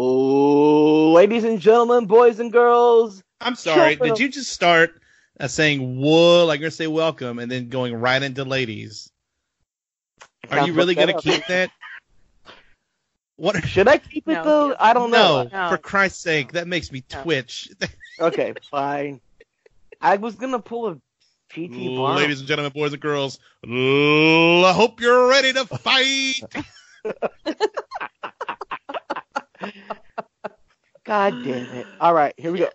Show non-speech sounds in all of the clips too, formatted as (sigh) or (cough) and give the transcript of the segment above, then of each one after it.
Oh, ladies and gentlemen, boys and girls. I'm sorry. Did of- you just start uh, saying "whoa" like you're gonna say welcome, and then going right into ladies? Are you really gonna keep that? What? Should I keep it No, though? I don't No, know. No. for Christ's sake, that makes me No. twitch. (laughs) Okay, fine. I was gonna pull a PT bar. Ladies and gentlemen, boys and girls, l- I hope you're ready to fight. (laughs) (laughs) God damn it! All right, here we go.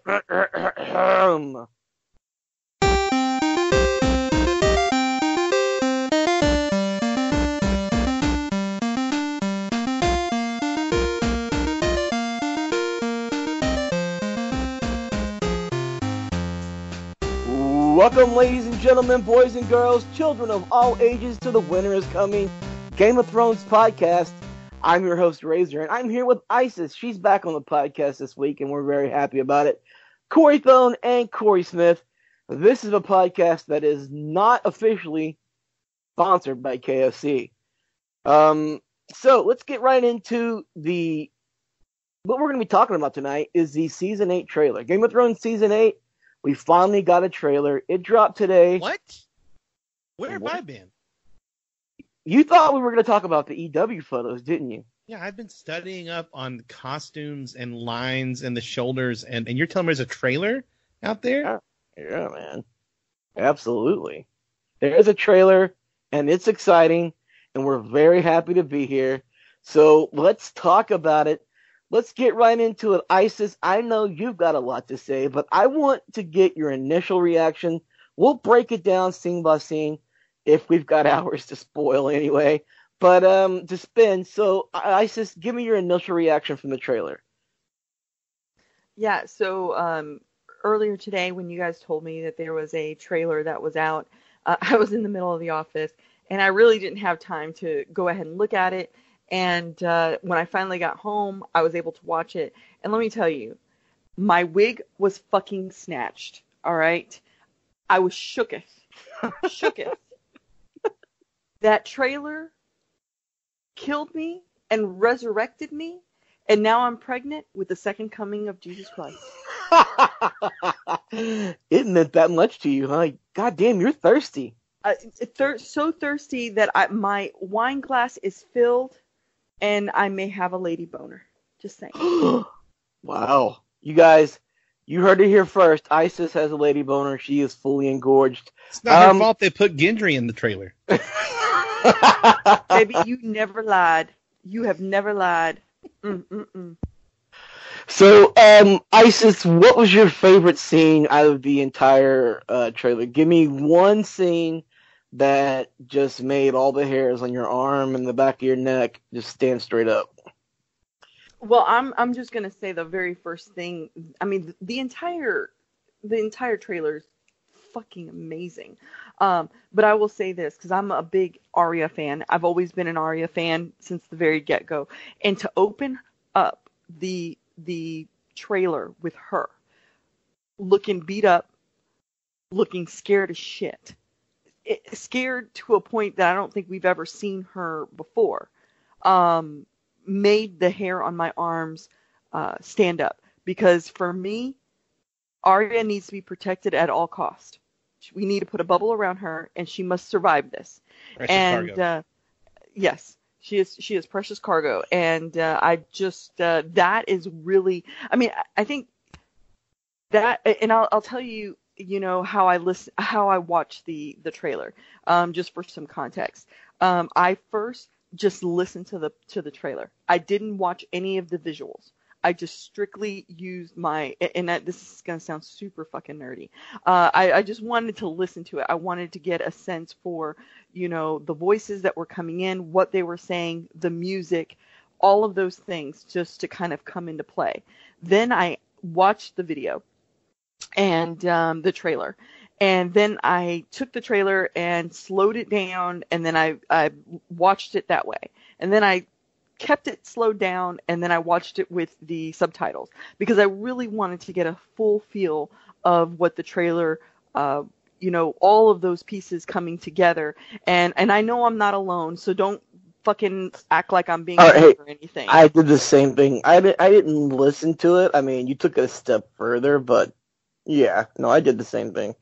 Welcome, ladies and gentlemen, boys and girls, children of all ages, to the Winter is Coming Game of Thrones podcast. I'm your host, Razor, and I'm here with Isis. She's back on the podcast this week, and we're very happy about it. Corey Thone and Corey Smith. This is a podcast that is not officially sponsored by KFC. Um, so let's get right into the what we're going to be talking about tonight is the season eight trailer. Game of Thrones season eight. We finally got a trailer. It dropped today. what? Where have What? I been? You thought we were going to talk about the EW photos, didn't you? Yeah, I've been studying up on costumes and lines and the shoulders, and, and you're telling me there's a trailer out there? Yeah, man. Absolutely. There is a trailer, and it's exciting, and we're very happy to be here. So let's talk about it. Let's get right into it. Isis, I know you've got a lot to say, but I want to get your initial reaction. We'll break it down scene by scene if we've got (laughs) hours to spoil anyway. But um to spin, so I- Isis, give me your initial reaction from the trailer. Yeah, so um, earlier today, when you guys told me that there was a trailer that was out, uh, (laughs) I was in the middle of the office and I really didn't have time to go ahead and look at it. And uh, when I finally got home, I was able to watch it. And let me tell you, my wig was fucking snatched. All right. I was shooketh. (laughs) shooketh. That trailer killed me and resurrected me. And now I'm pregnant with the second coming of Jesus Christ. (laughs) it meant that much to you, huh? God damn, you're thirsty. uh, thir- so thirsty that I, my wine glass is filled and I may have a lady boner. Just saying. (gasps) wow. You guys, you heard it here first. Isis has a lady boner. She is fully engorged. It's not Um, her fault they put Gendry in the trailer. (laughs) Baby, you never lied. You have never lied. Mm-mm-mm. so, um, Isis, what was your favorite scene out of the entire uh, trailer? Give me one scene that just made all the hairs on your arm and the back of your neck just stand straight up. Well, I'm I'm just gonna say the very first thing. I mean, the, the entire the entire trailer is fucking amazing. Um, but I will say this because I'm a big Arya fan. I've always been an Arya fan since the very get go. And to open up the the trailer with her looking beat up, looking scared as shit, it, scared to a point that I don't think we've ever seen her before. Um, made the hair on my arms uh, stand up because for me, Arya needs to be protected at all cost. We need to put a bubble around her, and she must survive this. Precious and uh, yes, She is she is precious cargo, and uh, I just uh, that is really. I mean, I think that, and I'll I'll tell you, you know how I listen, how I watch the the trailer, um, just for some context. Um, I first just listened to the to the trailer. I didn't watch any of the visuals. I just strictly used my, and that, this is gonna sound super fucking nerdy. Uh, I, I just wanted to listen to it. I wanted to get a sense for, you know, the voices that were coming in, what they were saying, the music, all of those things, just to kind of come into play. Then I watched the video and um, the trailer, and then I took the trailer and slowed it down, and then I I watched it that way, and then I kept it slowed down and then I watched it with the subtitles because I really wanted to get a full feel of what the trailer uh, you know all of those pieces coming together and and I know I'm not alone so don't fucking act like I'm being uh, hey, or anything. I did the same thing. I didn't I didn't listen to it. I mean, you took it a step further, but yeah, no, I did the same thing.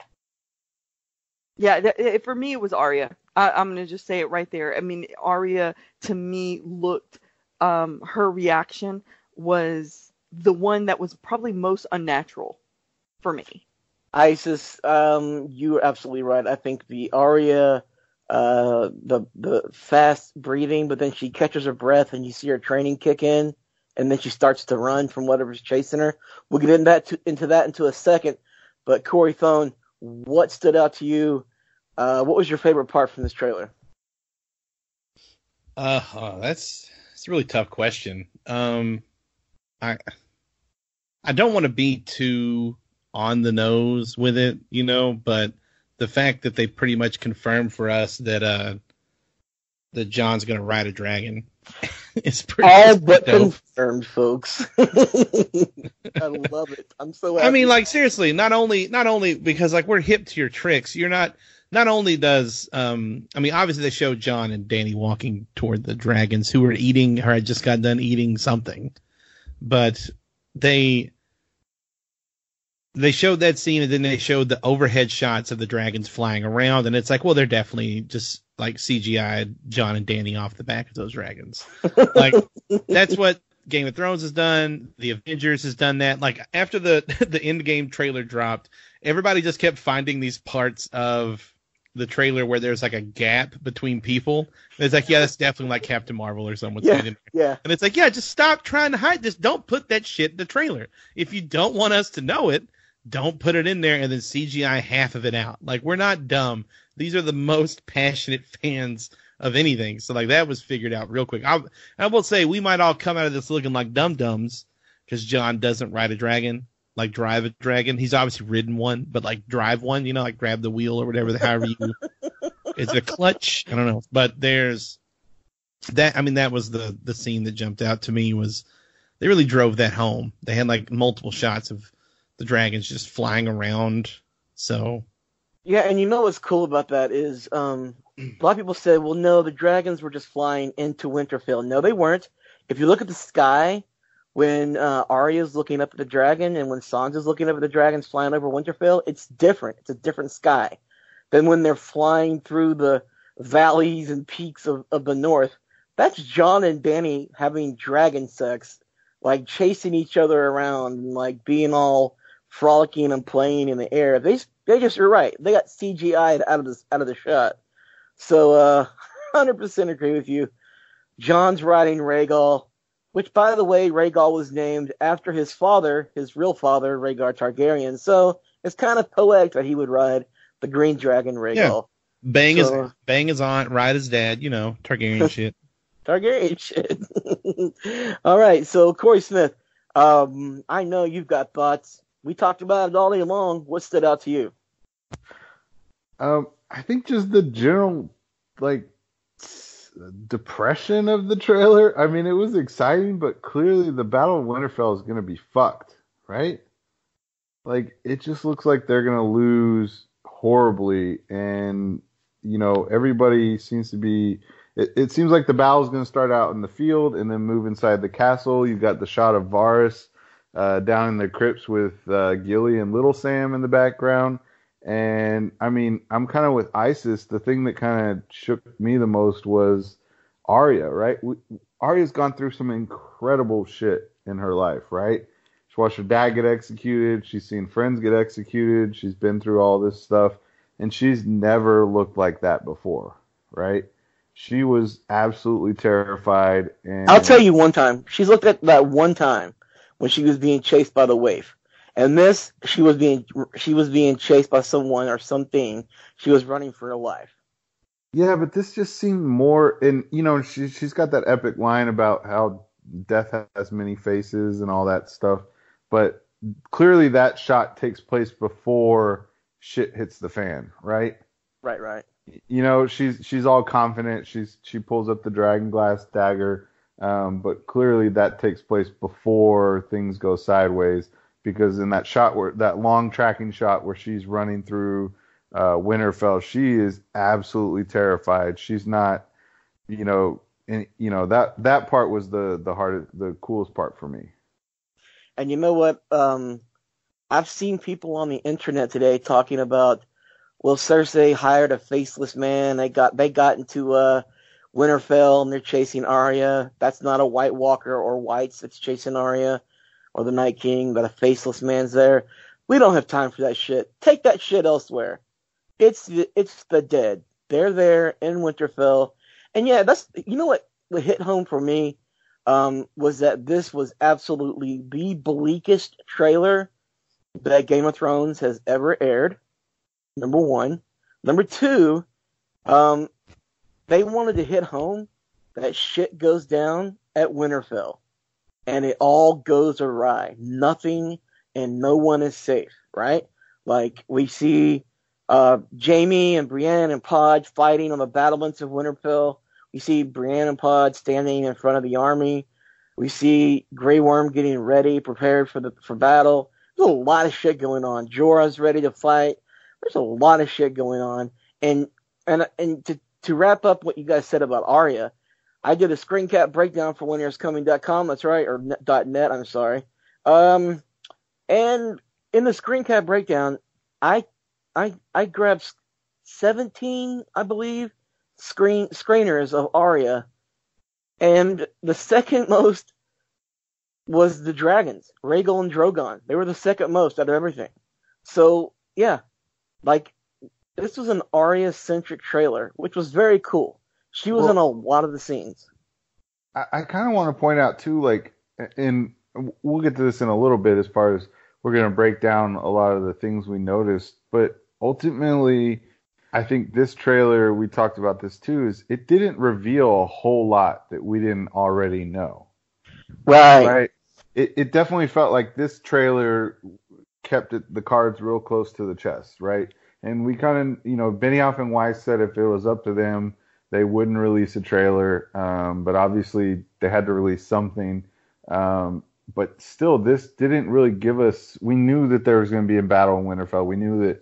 Yeah, th- for me it was Arya. I, I'm gonna just say it right there. I mean, Arya to me looked um, her reaction was the one that was probably most unnatural for me. Isis, um, you're absolutely right. I think the Arya, uh, the the fast breathing, but then she catches her breath and you see her training kick in, and then she starts to run from whatever's chasing her. We'll get into that to, into that into a second. But Corey Thone, what stood out to you? Uh, what was your favorite part from this trailer? Uh, oh, that's it's a really tough question. Um, I I don't want to be too on the nose with it, you know, but the fact that they pretty much confirmed for us that uh that Jon's gonna ride a dragon (laughs) is pretty all but dope. confirmed, folks. (laughs) I love it. I'm so. Happy. I mean, like seriously, not only not only because like we're hip to your tricks, you're not not only does um I mean obviously they showed Jon and Dany walking toward the dragons who were eating or had just got done eating something, but they they showed that scene and then they showed the overhead shots of the dragons flying around and it's like well they're definitely just like CGI Jon and Dany off the back of those dragons. like (laughs) that's what Game of Thrones has done. The Avengers has done that. Like after the (laughs) the end game trailer dropped, everybody just kept finding these parts of the trailer where there's like a gap between people. And it's like, yeah, that's definitely like Captain Marvel or someone yeah, Yeah. And it's like, yeah, just stop trying to hide this. Don't put that shit in the trailer. If you don't want us to know it, don't put it in there and then CGI half of it out. Like we're not dumb. These are the most (laughs) passionate fans of anything. So like that was figured out real quick. I, I will say we might all come out of this looking like dum dums because Jon doesn't ride a dragon like drive a dragon. He's obviously ridden one, but like drive one, you know, like grab the wheel or whatever, however you. (laughs) is it a clutch? I don't know, but there's that. I mean, that was the the scene that jumped out to me was they really drove that home. They had like multiple shots of the dragons just flying around. So. Yeah, and you know what's cool about that is um, a lot of people say, well, no, the dragons were just flying into Winterfell. No, they weren't. If you look at the sky, when uh, Arya's looking up at the dragon and when Sansa's looking up at the dragons flying over Winterfell, it's different. It's a different sky than when they're flying through the valleys and peaks of, of the north. That's Jon and Dany having dragon sex, like chasing each other around and like being all frolicking and playing in the air. They they just you're right. They got CGI'd out of this out of the shot. So uh (laughs) 100% agree with you. Jon's riding Rhaegal which by the way, Rhaegal was named after his father, his real father, Rhaegar Targaryen. So it's kind of poetic that he would ride the Green Dragon Rhaegal. Yeah. Bang so, his bang his aunt, ride his dad, you know, Targaryen (laughs) shit. Targaryen shit. (laughs) all right, so Corey Smith, um, I know you've got thoughts. We talked about it all day long. What stood out to you? Um, I think just the general like depression of the trailer. I mean, it was exciting, but clearly the Battle of Winterfell is going to be fucked, right? Like, it just looks like they're going to lose horribly, and you know, everybody seems to be. It, it seems like the battle is going to start out in the field and then move inside the castle. You've got the shot of Varys uh, down in the crypts with uh, Gilly and Little Sam in the background. And I mean, I'm kind of with Isis. The thing that kind of shook me the most was Arya, right? We, Arya's gone through some incredible shit in her life, right? She watched her dad get executed. She's seen friends get executed. She's been through all this stuff, and she's never looked like that before, right? She was absolutely terrified. And I'll tell you one time. She's looked at that one time when she was being chased by the waif. And this, she was being she was being chased by someone or something. She was running for her life. Yeah, but this just seemed more, and you know, she she's got that epic line about how death has many faces and all that stuff. But clearly, that shot takes place before shit hits the fan, right? Right, right. You know, she's she's all confident. She's she pulls up the dragon glass dagger, um, but clearly that takes place before things go sideways because in that shot where that long tracking shot where she's running through uh, Winterfell, she is absolutely terrified. She's not, you know, and you know that that part was the the hardest, the coolest part for me. And you know what? Um, I've seen people on the internet today talking about, well, Cersei hired a faceless man. They got they got into uh, Winterfell and they're chasing Arya. That's not a White Walker or Whites that's chasing Arya or the Night King, but a faceless man's there. We don't have time for that shit. Take that shit elsewhere. It's the, it's the dead. They're there in Winterfell, and yeah, that's you know what what hit home for me um, was that this was absolutely the bleakest trailer that Game of Thrones has ever aired. Number one. Number two, um, they wanted to hit home that shit goes down at Winterfell and it all goes awry. Nothing and no one is safe, right? Like we see uh, Jaime and Brienne and Pod fighting on the battlements of Winterfell. We see Brienne and Pod standing in front of the army. We see Grey Worm getting ready, prepared for the for battle. There's a lot of shit going on. Jorah's ready to fight. There's a lot of shit going on. And and and to to wrap up what you guys said about Arya, I did a screen cap breakdown for winteriscoming.com. That's right, or net. I'm sorry. Um, and in the screen cap breakdown, I I I grabbed 17, I believe, screen screeners of Arya, and the second (laughs) most was the dragons, Rhaegal and Drogon. They were the second most out of everything. So yeah, like this was an Arya centric trailer, which was very cool. She was well, in a lot of the scenes. I, I kind of want to point out too, like, and we'll get to this in a little bit as far as we're going to break down a lot of the things we noticed, but ultimately, I think this trailer, we talked about this too, is it didn't reveal a whole lot that we didn't already know. Right. Right. It, it definitely felt like this trailer kept it, the cards real close to the chest, right? And we kind of, you know, Benioff and Weiss said if it was up to them, they wouldn't release a trailer, um, but obviously they had to release something. Um, but still, this didn't really give us. We knew that there was going to be a battle in Winterfell. We knew that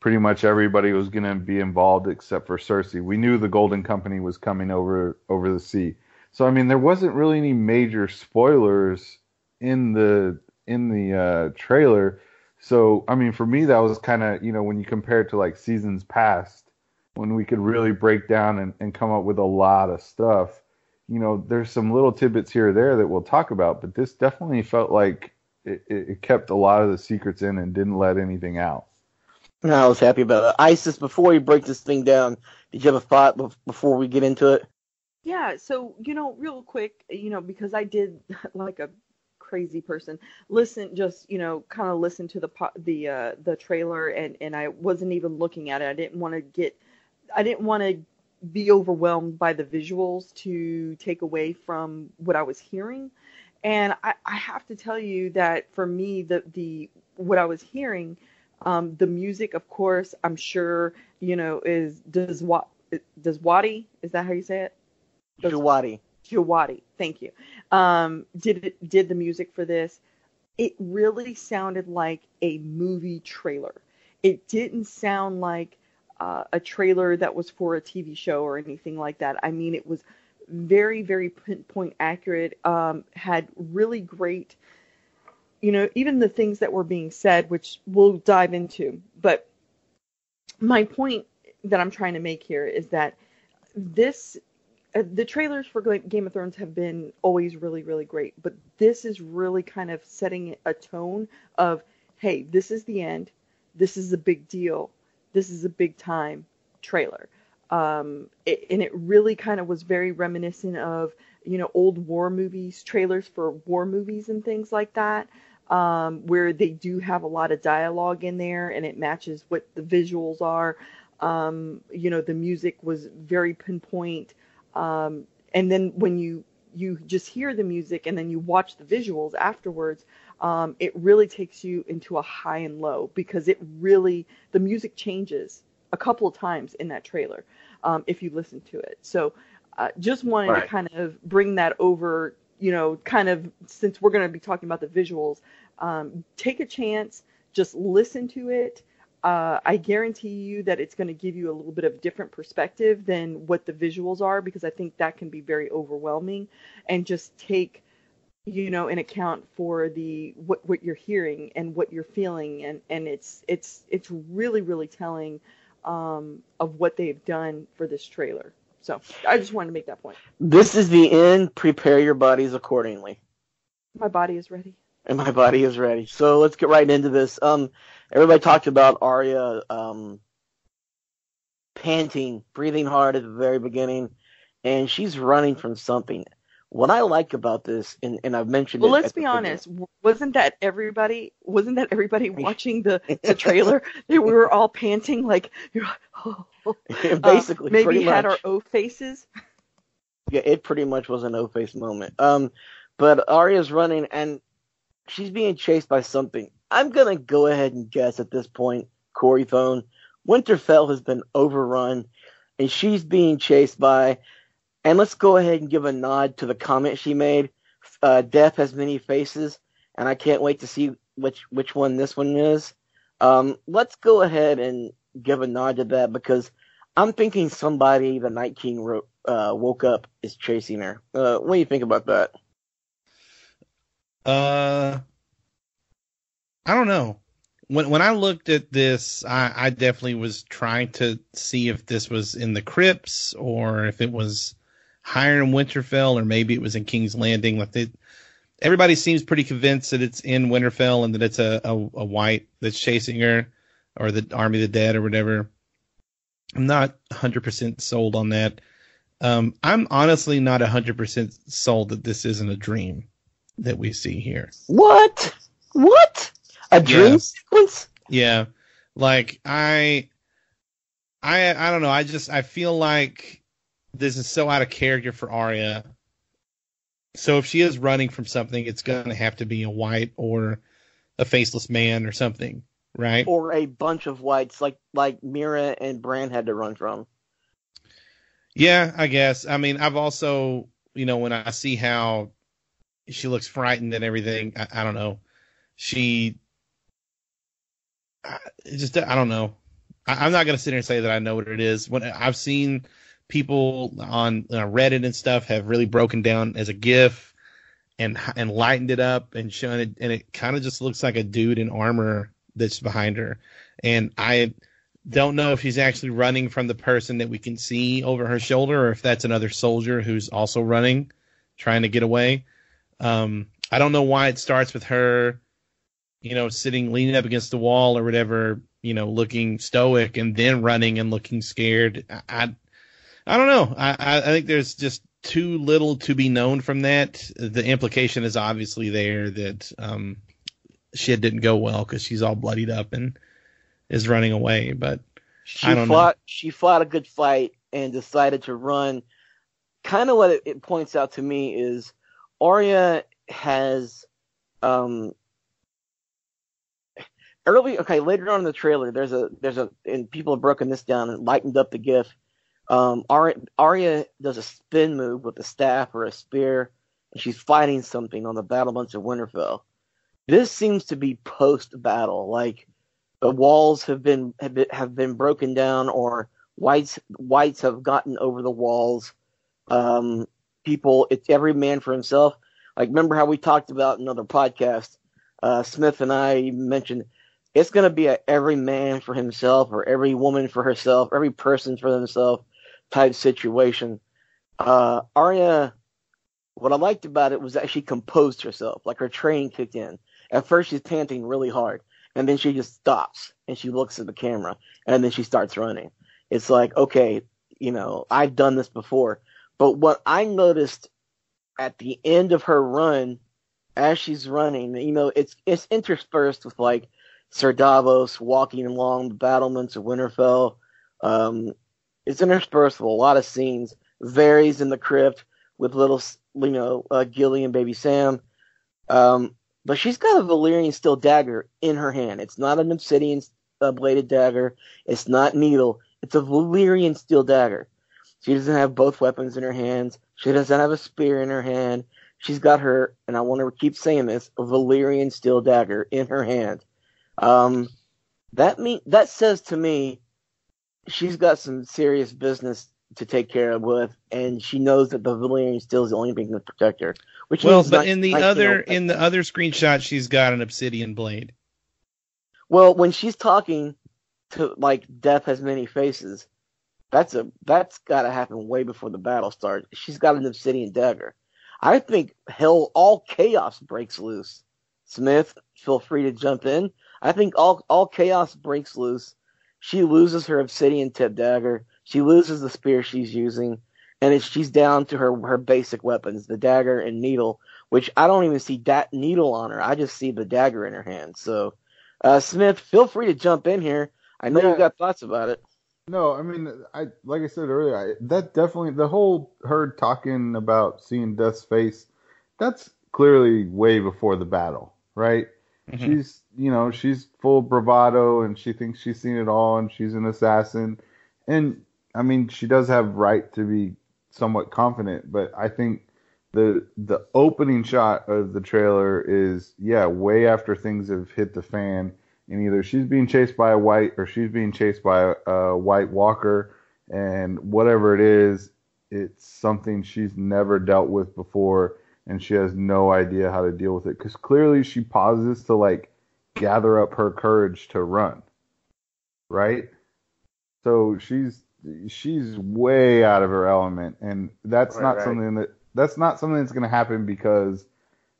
pretty much everybody was going to be involved except for Cersei. We knew the Golden Company was coming over over the sea. So I mean, there wasn't really any major spoilers in the in the uh, trailer. So I mean, for me, that was kind of you know when you compare it to like seasons past, when we could really break down and, and come up with a lot of stuff. You know, there's some little tidbits here or there that we'll talk about, but this definitely felt like it, it kept a lot of the secrets in and didn't let anything out. I was happy about it. Isis, before we break this thing down, did you have a thought before we get into it? Yeah, so, you know, real quick, you know, because I did (laughs) like a crazy person listen just you know kind of listen to the the uh the trailer and and I wasn't even looking at it I didn't want to get I didn't want to be overwhelmed by the visuals to take away from what I was hearing. And I, I have to tell you that for me, the the what I was hearing, um, the music, of course, I'm sure you know is does what does Wadi is that how you say it? Djawadi. Djawadi, thank you. Um, did it, did the music for this? It really sounded like a movie trailer. It didn't sound like uh, a trailer that was for a TV show or anything like that. I mean, it was very, very pinpoint accurate. Um, had really great, you know, even the things that were being said, which we'll dive into. But my point that I'm trying to make here is that this uh, the trailers for Game of Thrones have been always really, really great, but this is really kind of setting a tone of, hey, this is the end, this is a big deal, this is a big time trailer. Um, it, and it really kind of was very reminiscent of, you know, old war movies, trailers for war movies and things like that, um, where they do have a lot of dialogue in there and it matches what the visuals are. Um, you know, the music was very pinpoint. Um, and then when you you just hear the music and then you watch the visuals afterwards, um, it really takes you into a high and low because it really the music changes a couple of times in that trailer um, if you listen to it. So uh, just wanted Right. to kind of bring that over, you know, kind of since we're going to be talking about the visuals, um, take a chance, just listen to it. Uh, I guarantee you that it's going to give you a little bit of different perspective than what the visuals are because I think that can be very overwhelming and just take you know in account for the what what you're hearing and what you're feeling and and it's it's it's really really telling um, of what they've done for this trailer. So I just wanted to make that point. This is the end. Prepare your bodies accordingly. My body is ready. and my body is ready. So let's get right into this. Um, everybody talked about Arya um, panting, breathing hard at the very beginning, and she's running from something. What I like about this, and, and I've mentioned Well, let's be honest. w- Wasn't that everybody? Wasn't that everybody (laughs) watching the the trailer? we were all panting like, (laughs) oh, (laughs) basically, uh, maybe had much. our O faces. Yeah, it pretty much was an O face moment. Um, but Arya's running and she's being chased by something. I'm gonna go ahead and guess at this point, Corey Thone, Winterfell has been overrun, and she's being chased by. And let's go ahead and give a nod to the comment she made. Uh, Death has many faces, and I can't wait to see which which one this one is. Um, let's go ahead and give a nod to that because I'm thinking somebody the Night King wrote, uh, woke up is chasing her. Uh, what do you think about that? Uh, I don't know. When when I looked at this, I, I definitely was trying to see if this was in the crypts or if it was higher in Winterfell or maybe it was in King's Landing. Like they, everybody seems pretty convinced that it's in Winterfell and that it's a, a, a white that's chasing her or the Army of the Dead or whatever. I'm not 100% sold on that. Um, I'm honestly not 100% sold that this isn't a dream that we see here. What? What? A dream Yeah. sequence? Yeah. Like I I I don't know, I just I feel like this is so out of character for Arya. So if she is running from something, it's gonna have to be a white or a faceless man or something, right? Or a bunch of whites like like Meera and Bran had to run from? Yeah, I guess. I mean, I've also, you know, when I see how she looks frightened and everything, I, I don't know. She, I, just, I don't know. I, I'm not gonna sit here and say that I know what it is. When I've seen people on uh, Reddit and stuff have really broken down as a GIF and and lightened it up and shown it, and it kind of just looks like a dude in armor that's behind her. And I don't know if she's actually running from the person that we can see over her shoulder or if that's another soldier who's also running, trying to get away. Um, I don't know why it starts with her, you know, sitting leaning up against the wall or whatever, you know, looking stoic and then running and looking scared. I, I, I don't know. I, I I think there's just too little to be known from that. The implication is obviously there that um, shit didn't go well because she's all bloodied up and is running away. But She I don't know. fought. She fought a good fight and decided to run. Kind of what it, it points out to me is Arya has um early okay later on in the trailer there's a there's a and people have broken this down and lightened up the gif um Arya, does a spin move with a staff or a spear and she's fighting something on the battlements of Winterfell. This seems to be post battle like the walls have been have been, have been broken down or whites whites have gotten over the walls. Um people it's every man for himself. Like remember how we talked about in another podcast? Uh smith and i mentioned it's going to be a every man for himself or every woman for herself every person for themselves type situation uh, Arya, what I liked about it was that she composed herself, like her training kicked in. At first, she's panting really hard, and then she just stops and she looks at the camera, and then she starts running. It's like, okay, you know, I've done this before. But what I noticed at the end of her run, as she's running, you know, it's it's interspersed with like Sir Davos walking along the battlements of Winterfell. Um, it's interspersed with a lot of scenes. Varys in the crypt with little, you know, uh, Gilly and baby Sam. Um, but she's got a Valyrian steel dagger in her hand. It's not an obsidian uh, bladed dagger. It's not needle. It's a Valyrian steel dagger. She doesn't have both weapons in her hands. She doesn't have a spear in her hand. She's got her, and I want to keep saying this, a Valyrian steel dagger in her hand. Um, that mean that says to me, she's got some serious business to take care of with, and she knows that the Valyrian steel is the only thing that protect her. Which well, but not- in the like, you know, other in the other screenshot, she's got an obsidian blade. Well, when she's talking to like death has many faces, that's a that's got to happen way before the battle starts. She's got an obsidian dagger. I think hell, all chaos breaks loose. Smith, feel free to jump in. I think all all chaos breaks loose. She loses her obsidian tip dagger. She loses the spear she's using, and it's, she's down to her her basic weapons, the dagger and needle. Which I don't even see that needle on her. I just see the dagger in her hand. So, uh, Smith, feel free to jump in here. I know Yeah. you've got thoughts about it. No, I mean, I like I said earlier, I, that definitely the whole her talking about seeing Death's face, that's clearly way before the battle, right? Mhm. She's, you know, she's full bravado and she thinks she's seen it all and she's an assassin, and I mean, she does have right to be somewhat confident, but I think the the opening shot of the trailer is yeah, way after things have hit the fan and either she's being chased by a white or she's being chased by a, a white walker. And whatever it is it's something she's never dealt with before and she has no idea how to deal with it because clearly she pauses to like gather up her courage to run right so she's she's way out of her element and that's Right, not right. something that that's not something that's going to happen because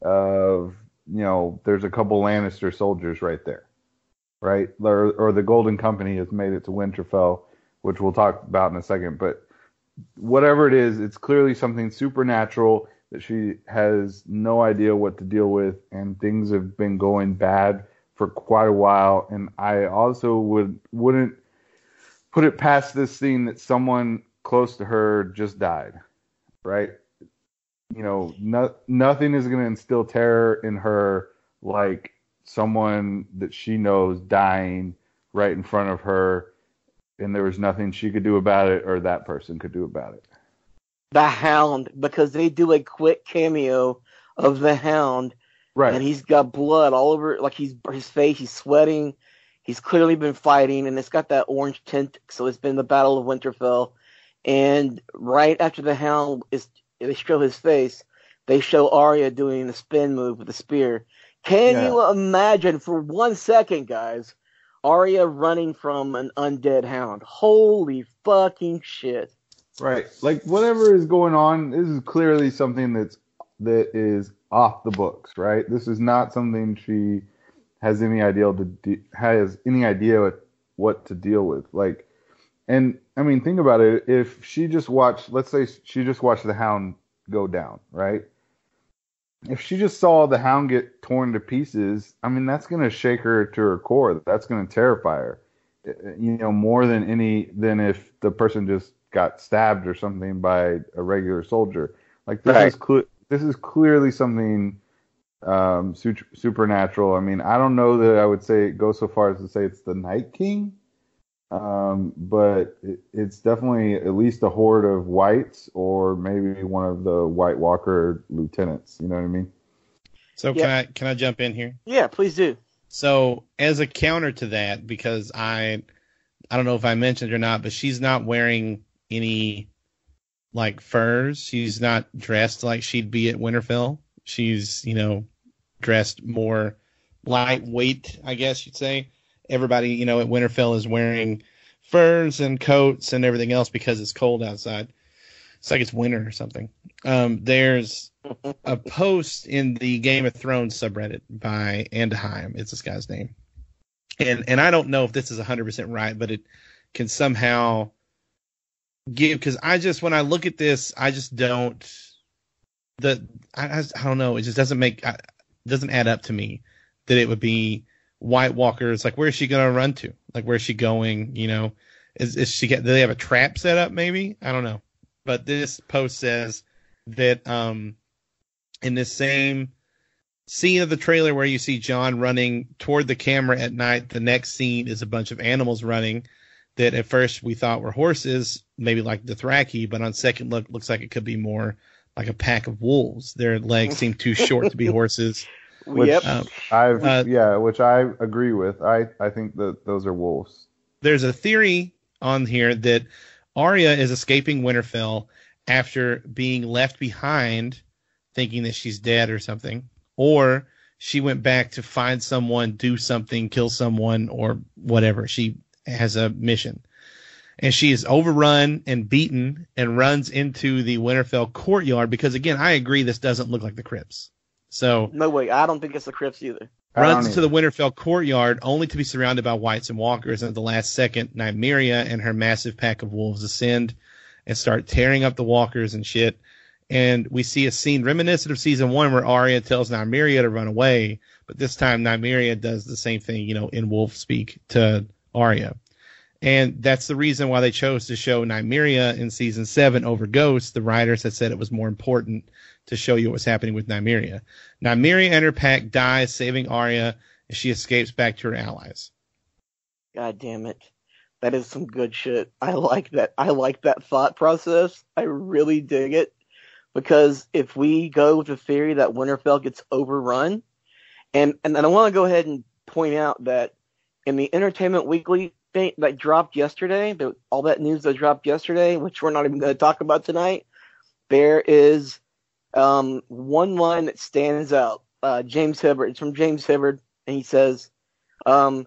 of you know there's a couple Lannister soldiers right there right? Or, or the Golden Company has made it to Winterfell, which we'll talk about in a second. But whatever it is, it's clearly something supernatural that she has no idea what to deal with, and things have been going bad for quite a while. And I also would wouldn't put it past this scene that someone close to her just died, right? You know, no, nothing is going to instill terror in her like someone that she knows dying right in front of her and there was nothing she could do about it or that person could do about it. The Hound, because they do a quick cameo of the Hound, Right. and he's got blood all over, like he's his face. He's sweating. He's clearly been fighting, and it's got that orange tint. So it's been the Battle of Winterfell. And right after the Hound is, they show his face. They show Arya doing the spin move with the spear. Can Yeah. you imagine for one second, guys? Arya running from an undead hound. Holy fucking shit. Right. Like whatever is going on, this is clearly something that's that is off the books, right? This is not something she has any idea to de- has any idea what, what to deal with. Like, and I mean, think about it. If she just watched, let's say she just watched the Hound go down, right? If she just saw the Hound get torn to pieces, I mean, that's going to shake her to her core. That's going to terrify her. Uh, You know, more than any than if the person just got stabbed or something by a regular soldier. Like this Right. is cle- this is clearly something um, su- supernatural. I mean, I don't know that I would say go so far as to say it's the Night King, um, but it, it's definitely at least a horde of whites or maybe one of the White Walker lieutenants. You know what I mean? So can I can I jump in here? Yeah, please do. So as a counter to that, because I I don't know if I mentioned or not, but she's not wearing any like furs. She's not dressed like she'd be at Winterfell. She's, you know, dressed more lightweight, I guess you'd say. Everybody, you know, at Winterfell is wearing furs and coats and everything else because it's cold outside. It's like it's winter or something. Um, there's a post in the Game of Thrones subreddit by Andheim. It's this guy's name, and and I don't know if this is 100 percent right, but it can somehow give because I just when I look at this, I just don't the I, I don't know. It just doesn't make doesn't add up to me that it would be White Walkers. Like, where is she gonna run to? Like, where is she going? You know, is is she get? Do they have a trap set up? Maybe I don't know. But this post says that um in this same scene of the trailer where you see Jon running toward the camera at night, the next scene is a bunch of animals running that at first we thought were horses, maybe like Dothraki, but on second look looks like it could be more like a pack of wolves. Their legs seem too short to be (laughs) horses. Which Yep. Um, I've Uh, yeah, which I agree with. I I think that those are wolves. there's a theory on here that Arya is escaping Winterfell after being left behind, thinking that she's dead or something, or she went back to find someone, do something, kill someone, or whatever. She has a mission. And she is overrun and beaten and runs into the Winterfell courtyard because, again, I agree this doesn't look like the crypts. So No way, I don't think it's the crypts either. Runs into either. the Winterfell courtyard only to be surrounded by whites and walkers. And at the last second, Nymeria and her massive pack of wolves ascend and start tearing up the walkers and shit. And we see a scene reminiscent of season one where Arya tells Nymeria to run away, but this time Nymeria does the same thing, you know, in wolf speak to Arya. And that's the reason why they chose to show Nymeria in season seven over Ghost. The writers had said it was more important to show you what was happening with Nymeria. Nymeria and her pack dies, saving Arya, and she escapes back to her allies. God damn it. That is some good shit. I like that. I like that thought process. I really dig it. Because if we go with the theory that Winterfell gets overrun, and, and I want to go ahead and point out that in the Entertainment Weekly thing that dropped yesterday, the, all that news that dropped yesterday, which we're not even going to talk about tonight, there is um, one line that stands out. Uh, James Hibbard, it's from James Hibbard, and he says, um,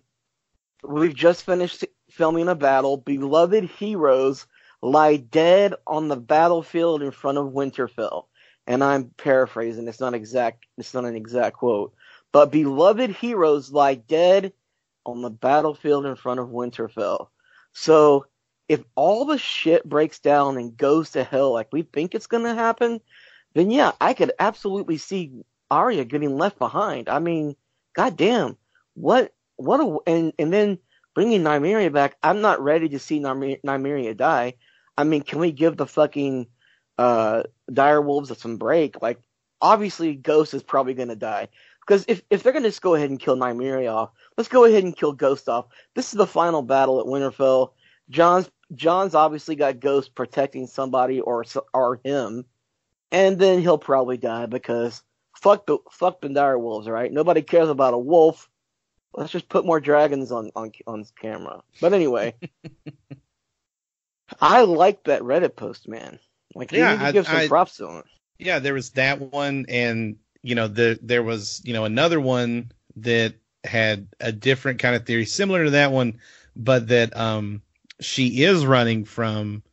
We've just finished filming a battle. Beloved heroes lie dead on the battlefield in front of Winterfell. And I'm paraphrasing. It's not exact. It's not an exact quote. But beloved heroes lie dead on the battlefield in front of Winterfell. So if all the shit breaks down and goes to hell like we think it's going to happen, then yeah, I could absolutely see Arya getting left behind. I mean, goddamn, what what a and and then bringing Nymeria back. I'm not ready to see Nymer- Nymeria die. I mean, can we give the fucking uh dire wolves some break? Like, obviously, Ghost is probably gonna die because if if they're gonna just go ahead and kill Nymeria off, let's go ahead and kill Ghost off. This is the final battle at Winterfell. Jon's Jon's obviously got Ghost protecting somebody or or him, and then he'll probably die because fuck the fuck the dire wolves, right? Nobody cares about a wolf. Let's just put more dragons on on on camera. But anyway, (laughs) I like that Reddit post, man. Like, you Yeah, need to I- give some I- props to him. Yeah, there was that one, and you know, the, there was you know another one that had a different kind of theory, similar to that one, but that um she is running from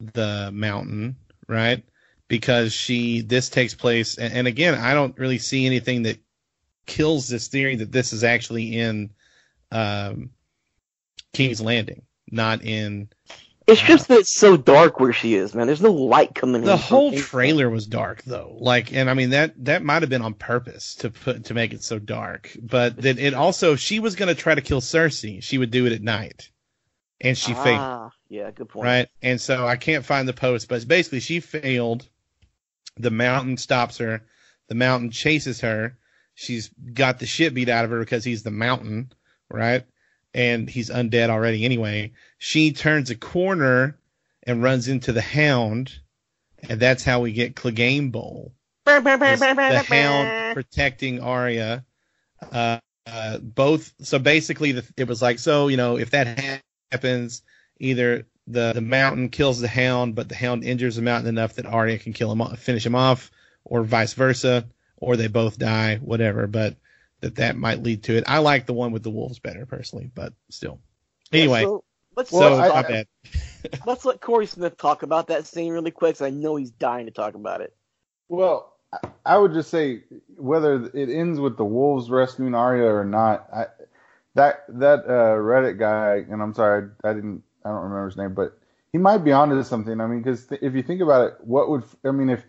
the mountain, right? Because she this takes place, and, and again, I don't really see anything that kills this theory that this is actually in um King's Landing, not in It's just that it's so dark where she is, man. There's no light coming in. the whole trailer was dark though. Like and i mean that that might have been on purpose to put to make it so dark. But then it also if she was going to try to kill cersei. She would do it at night. And she ah, failed. Yeah, good point. right? And so i can't find the post but basically she failed. The mountain stops her. The mountain chases her. She's got the shit beat out of her because he's the mountain right? And he's undead already anyway she turns a corner and runs into the hound and that's how we get Clegane Bowl. the hound protecting Arya. Uh, uh, both. So basically, the, it was like so. You know, if that happens, either the the mountain kills the hound, but the hound injures the mountain enough that Arya can kill him, finish him off, or vice versa, or they both die, whatever. But that that might lead to it. I like the one with the wolves better personally, but still. Yeah, Anyway, so Let's So Well, I- my talk- bad. (laughs) let's let Corey Smith talk about that scene really quick. 'cause I know he's dying to talk about it. Well, I- I would just say whether it ends with the wolves rescuing Arya or not, I, that that uh, Reddit guy, and I'm sorry, I, I didn't, I don't remember his name, but he might be onto something. I mean, because th- if you think about it, what would I mean if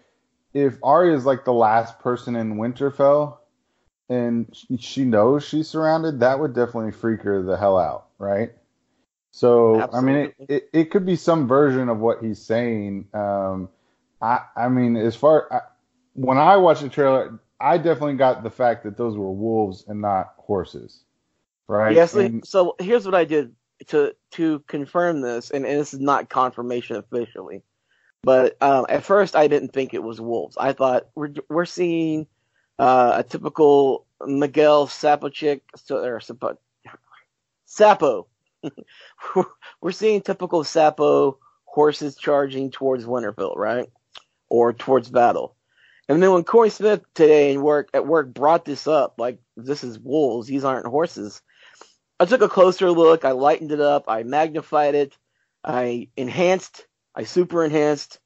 if Arya is like the last person in Winterfell, and she, she knows she's surrounded, that would definitely freak her the hell out, right? So I mean, it, it it could be some version of what he's saying. Um, I I mean, as far I, when I watched the trailer, I definitely got the fact that those were wolves and not horses, right? Yes. And- so here's what I did to to confirm this, and, and this is not confirmation officially, but um, at first I didn't think it was wolves. I thought we're we're seeing uh, a typical Miguel Sapochnik or Sapo, Sapo. (laughs) we're seeing typical Sapo horses charging towards Winterfell, right, or towards battle. And then when Corey Smith today in work at work brought this up, like this is wolves, these aren't horses. I took a closer look. I lightened it up. I magnified it. I enhanced. I super enhanced.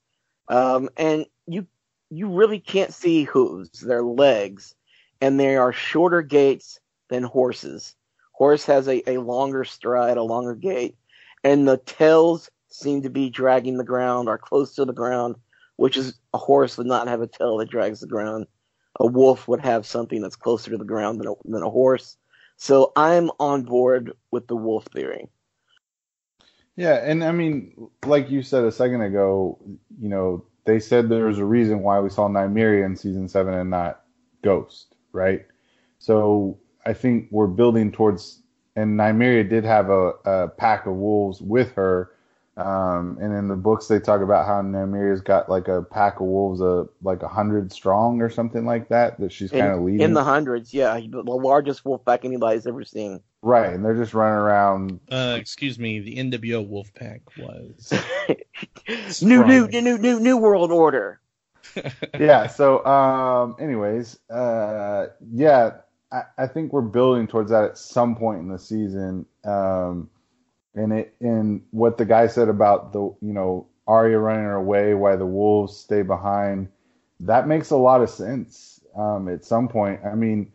Um, and you you really can't see hooves. They're legs, and they are shorter gaits than horses. Horse has a, a longer stride, a longer gait, and the tails seem to be dragging the ground or close to the ground, which is a horse would not have a tail that drags the ground. A wolf would have something that's closer to the ground than a, than a horse. So I'm on board with the wolf theory. Yeah, and I mean, like you said a second ago, you know, they said there was a reason why we saw Nymeria in season seven and not Ghost, right? So I think we're building towards, and Nymeria did have a, a pack of wolves with her, um, and in the books they talk about how Nymeria's got like a pack of wolves, uh, like a hundred strong or something like that, that she's kind of leading. in the hundreds, yeah, the largest wolf pack anybody's ever seen. right, and they're just running around Uh, excuse me, the NWO wolf pack was. (laughs) new, new, new, new, new world order. (laughs) yeah. So, um, anyways, uh, yeah, I, I think we're building towards that at some point in the season. Um, and it, and what the guy said about the, you know, Arya running away why the wolves stay behind, that makes a lot of sense. Um, at some point, I mean,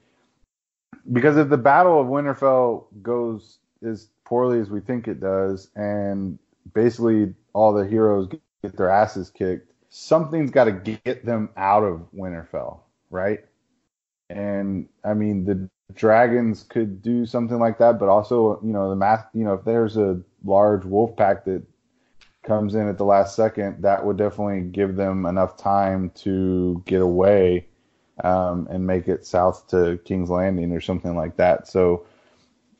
because if the Battle of Winterfell goes as poorly as we think it does, and basically all the heroes get, get their asses kicked, something's got to get them out of Winterfell, right? And I mean, the dragons could do something like that, but also, you know, the math, you know, if there's a large wolf pack that comes in at the last second, that would definitely give them enough time to get away um, and make it south to King's Landing or something like that. So,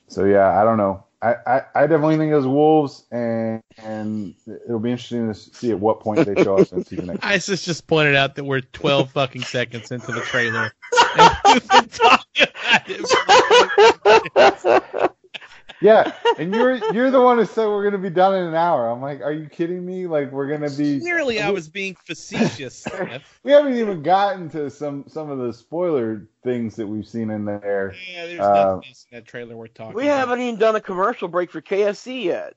so yeah, I don't know. I, I, I definitely think it was wolves, and and it'll be interesting to see at what point they show us in season eight. Isis just pointed out that we're 12 fucking seconds into the trailer. (laughs) And we've been talking about it. Yeah, and you're you're the one who said we're gonna be done in an hour. I'm like, are you kidding me? Like we're gonna be. Clearly, I was being facetious. (laughs) We haven't even gotten to some some of the spoiler things that we've seen in there. Yeah, there's Uh, nothing in that trailer we're talking We about. haven't even done a commercial break for KFC yet.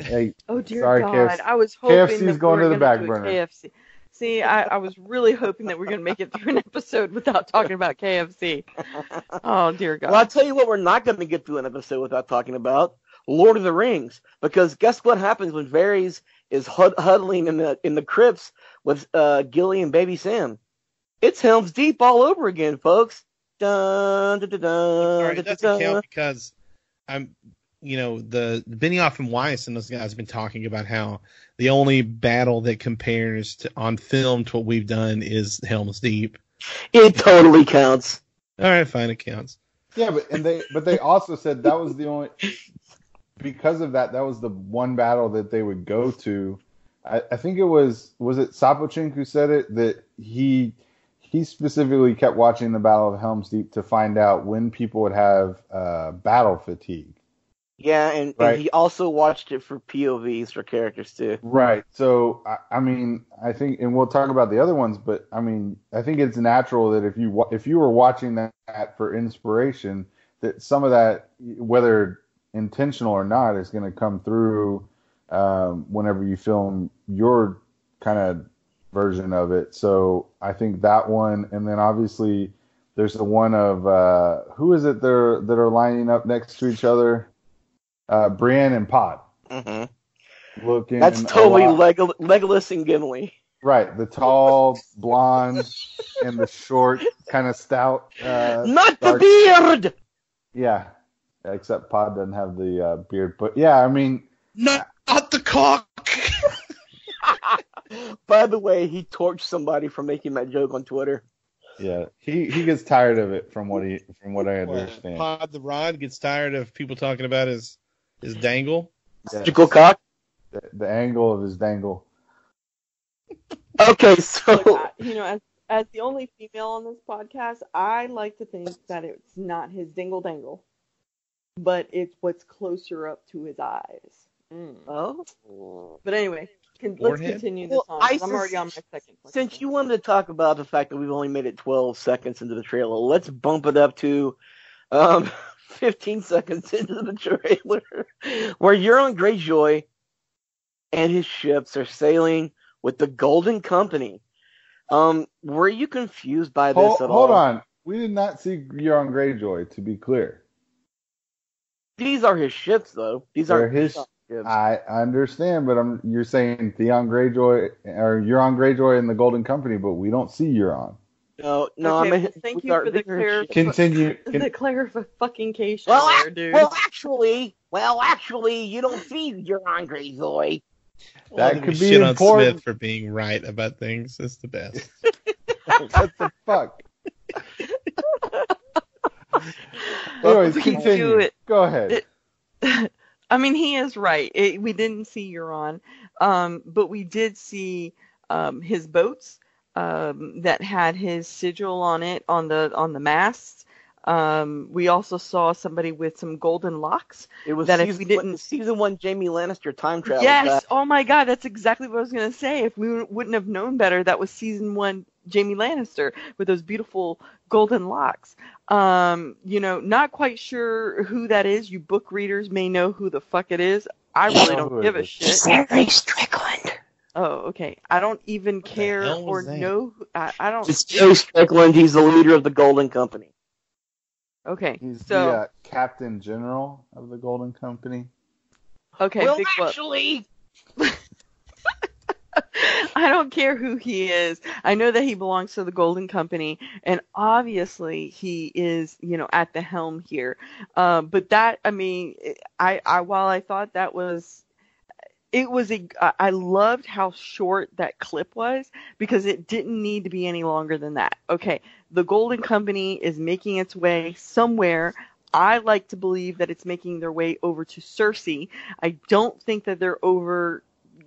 Hey, Oh dear Sorry, God! KFC I was hoping KFC is that going we to the back burner. KFC. See, I, I was really hoping that we are going to make it through an episode without talking about KFC. Oh dear God! Well, I'll tell you what, we're not going to get through an episode without talking about Lord of the Rings, because guess what happens when Varys is hud- huddling in the in the crypts with uh, Gilly and Baby Sam? It's Helm's Deep all over again, folks. Dun, dun, dun, dun, Sorry, dun, it doesn't dun, count because I'm, you know, the Benioff and Weiss and those guys have been talking about how the only battle that compares to on film to what we've done is Helm's Deep. It totally counts. All right, fine, it counts. yeah, but and they but they also said that was the only because of that that was the one battle that they would go to. I, I think it was was it Sapochnik who said it that he he specifically kept watching the Battle of Helm's Deep to find out when people would have uh, battle fatigue. Yeah, and, Right. and he also watched it for POVs for characters too. Right. So I, I mean, I think, and we'll talk about the other ones, but I mean, I think it's natural that if you if you were watching that for inspiration, that some of that, whether intentional or not, is going to come through um, whenever you film your kind of version of it. So I think that one, and then obviously there's the one of uh, who is it that are, that are lining up next to each other? Uh, Brienne and Pod. Mm-hmm. Looking That's totally lot- Leg- Legolas and Gimli. right. The tall, blonde, and the short, kind of stout. Uh, Not the beard. Yeah, except Pod doesn't have the uh, beard. But yeah, I mean, Not, not the cock. (laughs) By the way, he torched somebody for making that joke on Twitter. yeah, he he gets tired of it from what he from what I understand. Pod the Rod gets tired of people talking about his his dangle. Yeah, Magical cock. the, the angle of his dangle. (laughs) Okay, so Look, I, you know, as as the only female on this podcast, I like to think that it's not his dingle dangle, but it's what's closer up to his eyes. Mm. oh, But anyway, can, let's Forehead? continue this Well, on. 'cause Isis, I'm already on my second. question. since you wanted to talk about the fact that we've only made it 12 seconds into the trailer, let's bump it up to um 15 seconds into the trailer, where Euron Greyjoy and his ships are sailing with the Golden Company. Um, were you confused by this Hold, at all? hold on, we did not see Euron Greyjoy. To be clear, These are his ships, though. These They're his- ships. I understand, but I'm you're saying Theon Greyjoy or Euron Greyjoy in the Golden Company, but we don't see Euron. No, no, Okay, I mean, well, thank you for the these clear- ships. Continue. con- (laughs) the clarification Well, there, ac- dude. well, actually, well, actually, you don't see Euron Greyjoy. That Well, could be shit on important. Smith for being right about things. That's the best. (laughs) what the fuck? Well, (laughs) Anyways, we continue. do it. Go ahead. It- I mean, he is right. It, we didn't see Euron, um, but we did see um, his boats um, that had his sigil on it on the on the masts. Um, we also saw somebody with some golden locks. It was That if season, we didn't- one- season one Jaime Lannister time travel. yes. back. Oh my God, that's exactly what I was gonna say. If we wouldn't have known better, that was season one Jaime Lannister with those beautiful golden locks. Um, you know, not quite sure who that is. You book readers may know who the fuck it is. I really don't give a is. shit. Harry Strickland. Oh, okay. I don't even the care or that? know. I, I don't. It's Harry Strickland. He's the leader of the Golden Company. Okay, He's so the uh, Captain General of the Golden Company. okay, well, big actually, (laughs) I don't care who he is. I know that he belongs to the Golden Company, and obviously he is, you know, at the helm here. Um, but that, I mean, I, I while I thought that was, it was a i loved how short that clip was because it didn't need to be any longer than that. Okay, the Golden Company is making its way somewhere. I like to believe that it's making their way over to Cersei. I don't think that they're over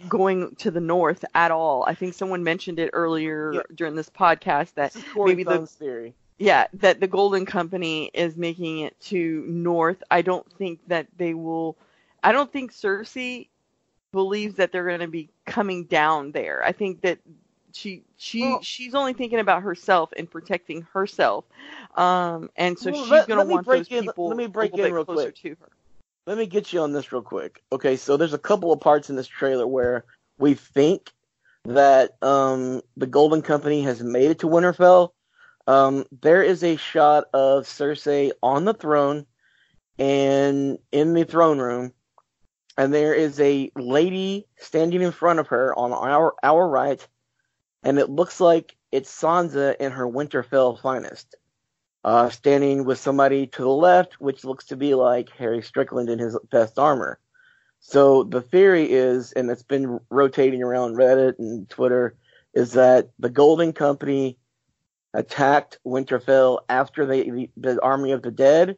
going to the north at all. I think someone mentioned it earlier Yeah. during this podcast that this maybe the- theory. yeah, that the Golden Company is making it to north. I don't think that they will I don't think Cersei believes that they're going to be coming down there. I think that she she Well- she's only thinking about herself and protecting herself. Um and so Well, she's let- going to want break those in- people let me break in real closer quick. to her. Let me get you on this real quick. Okay, so there's a couple of parts in this trailer where we think that um, the Golden Company has made it to Winterfell. Um, there is a shot of Cersei on the throne and in the throne room, and there is a lady standing in front of her on our our right, and it looks like it's Sansa in her Winterfell finest uh, standing with somebody to the left, which looks to be like Harry Strickland in his best armor. So the theory is, and it's been rotating around Reddit and Twitter, is that the Golden Company attacked Winterfell after they, the Army of the Dead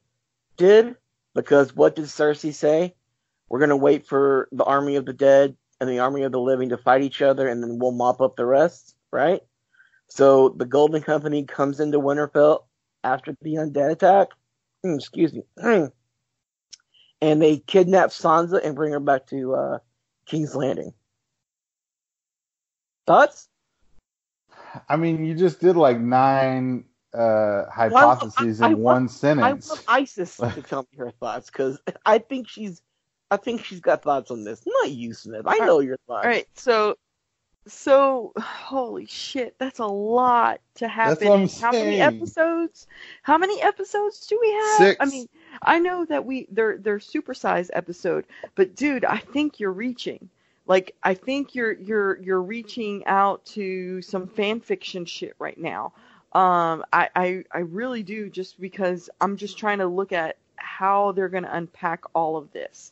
did, because what did Cersei say? We're going to wait for the Army of the Dead and the Army of the Living to fight each other, and then we'll mop up the rest, right? So the Golden Company comes into Winterfell after the undead attack. Mm, Excuse me. And they kidnap Sansa and bring her back to uh, King's Landing. Thoughts? I mean, you just did like nine uh, hypotheses I- I in one sentence. I want Isis to tell me her thoughts because (laughs) I think she's, I think she's got thoughts on this. Not you, Smith. I know your thoughts. All right, so so holy shit, that's a lot to happen. what I'm in How many episodes? How many episodes do we have? Six. I mean, I know that we they're they're supersized episode, but dude, I think you're reaching. Like I think you're you're you're reaching out to some fan fiction shit right now. Um, I, I I really do just because I'm just trying to look at how they're going to unpack all of this.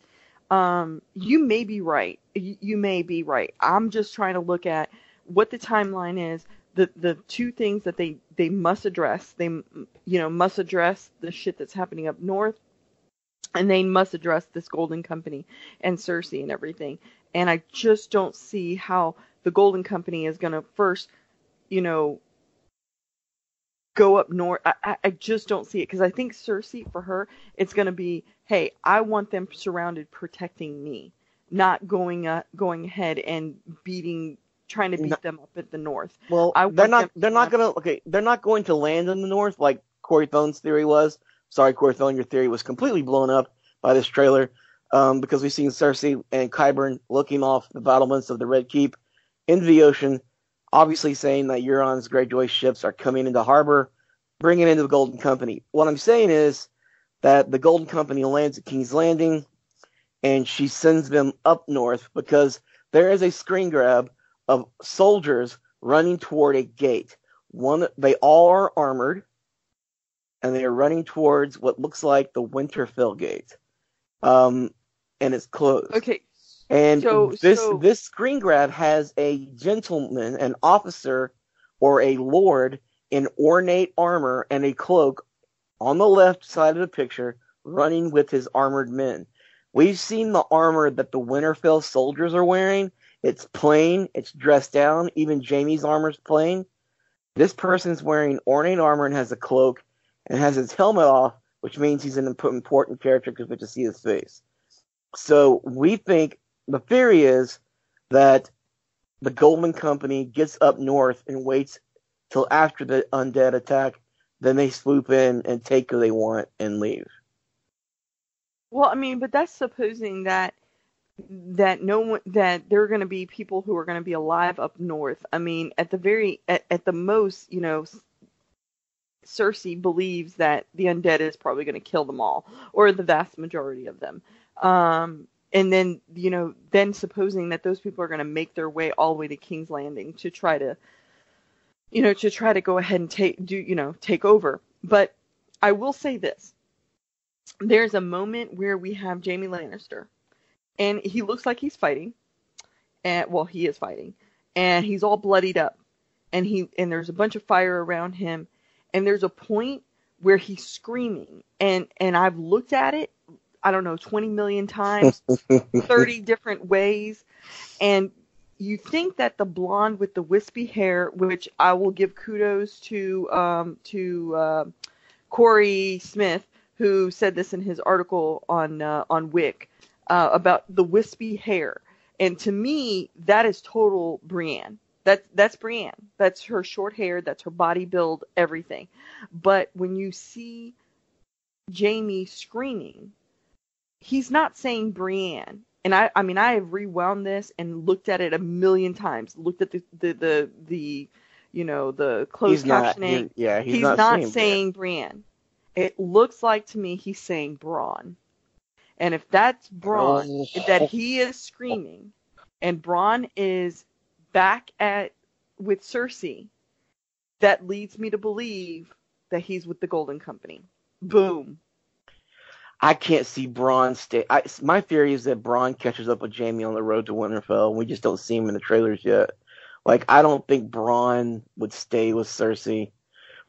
Um, you may be right. You, you may be right. I'm just trying to look at what the timeline is. The the two things that they they must address. They you know must address the shit that's happening up north, and they must address this Golden Company and Cersei and everything. And I just don't see how the Golden Company is going to first, you know, go up north. I, I, just don't see it because I think Cersei for her it's going to be, hey, I want them surrounded, protecting me, not going uh, going ahead and beating, trying to beat No. them up at the north. Well, I they're not. They're not gonna. Okay, they're not going to land in the north like Corey Thone's theory was. Sorry, Corey Thone, your theory was completely blown up by this trailer, um, because we've seen Cersei and Qyburn looking off the battlements of the Red Keep into the ocean, obviously saying that Euron's Greyjoy ships are coming into harbor, bringing into the Golden Company. What I'm saying is that the Golden Company lands at King's Landing, and she sends them up north because there is a screen grab of soldiers running toward a gate. One, they all are armored, and they are running towards what looks like the Winterfell gate, um, and it's closed. Okay, And So- this so- this screen grab has a gentleman, an officer, or a lord in ornate armor and a cloak on the left side of the picture, running with his armored men. We've seen the armor that the Winterfell soldiers are wearing. It's plain, it's dressed down. Even Jaime's armor's plain. This person's wearing ornate armor and has a cloak and has his helmet off, which means he's an important character because we get to see his face. So we think the theory is that the Golden Company gets up north and waits till after the undead attack, then they swoop in and take who they want and leave. Well, I mean, but that's supposing that that no one that there are going to be people who are going to be alive up north. I mean, at the very at, at the most, you know, Cersei believes that the undead is probably going to kill them all, or the vast majority of them. Um, and then you know, then supposing that those people are going to make their way all the way to King's Landing to try to, you know, to try to go ahead and take do you know take over. But I will say this there's a moment where we have Jaime Lannister, and he looks like he's fighting, and well, he is fighting, and he's all bloodied up, and he and there's a bunch of fire around him, and there's a point where he's screaming, and and I've looked at it, I don't know, 20 million times, (laughs) 30 different ways, and you think that the blonde with the wispy hair, which I will give kudos to um, to uh, Corey Smith, who said this in his article on uh, on Wick uh, about the wispy hair, and to me that is total Brienne. That's that's Brienne. That's her short hair. That's her body build. Everything. But when you see Jaime screaming, he's not saying Brienne. And I, I mean, I have rewound this and looked at it a million times. Looked at the, the, the, the you know, the closed he's not. captioning. he- yeah, he's, He's, not, not, saying, saying Brienne. It looks like to me he's saying Bronn. And if that's Bronn, Oh. that he is screaming, and Bronn is back at with Cersei, that leads me to believe that he's with the Golden Company. Boom. I can't see Bronn stay. I, my theory is that Bronn catches up with Jaime on the road to Winterfell. and We just don't see him in the trailers yet. Like, I don't think Bronn would stay with Cersei.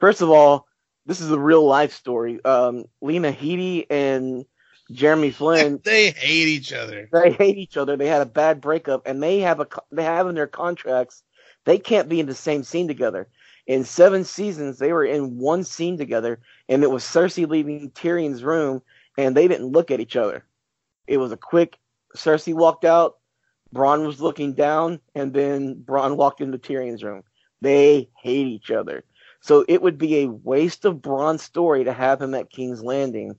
First of all, this is a real life story. Um, Lena Headey and Jeremy (laughs) Flynn, they hate each other. they hate each other. They had a bad breakup, and they have a they have in their contracts they can't be in the same scene together. In seven seasons, they were in one scene together, and it was Cersei leaving Tyrion's room, and they didn't look at each other. It was a quick. Cersei walked out. Bronn was looking down, and then Bronn walked into Tyrion's room. They hate each other. So it would be a waste of Bronn's story to have him at King's Landing.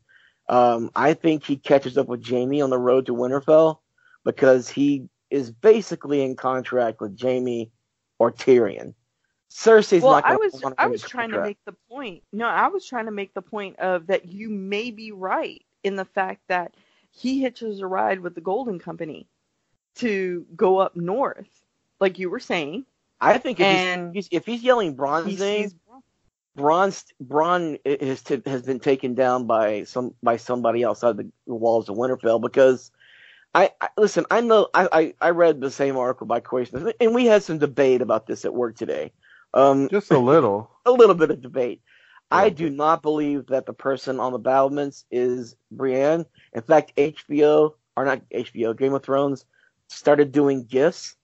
Um, I think he catches up with Jaime on the road to Winterfell because he is basically in contract with Jaime or Tyrion. Cersei's well, not. I was I was trying to make the point. No, I was trying to make the point of that you may be right in the fact that he hitches a ride with the Golden Company to go up north, like you were saying. I think if, and he's, if he's yelling Bronn's He name, sees Bronn Bronn has t- has been taken down by some by somebody outside the walls of Winterfell because I, I listen. I know I, I I read the same article by Corey and we had some debate about this at work today. Um, Just a little. (laughs) a little bit of debate. I do not believe that the person on the battlements is Brienne. In fact, HBO or not HBO, Game of Thrones started doing gifs,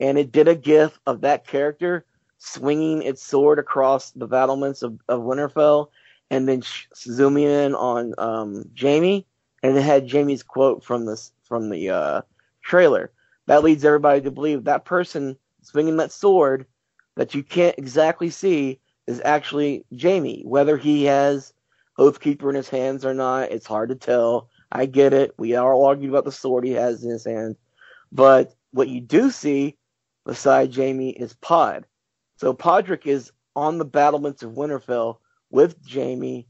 and it did a gif of that character swinging its sword across the battlements of, of Winterfell, and then sh- zooming in on um, Jaime, and it had Jaime's quote from this from the uh, trailer. That leads everybody to believe that person swinging that sword that you can't exactly see is actually Jaime. Whether he has Oathkeeper in his hands or not, it's hard to tell. I get it. We all argued about the sword he has in his hand. But what you do see beside Jaime is Pod. So Podrick is on the battlements of Winterfell with Jaime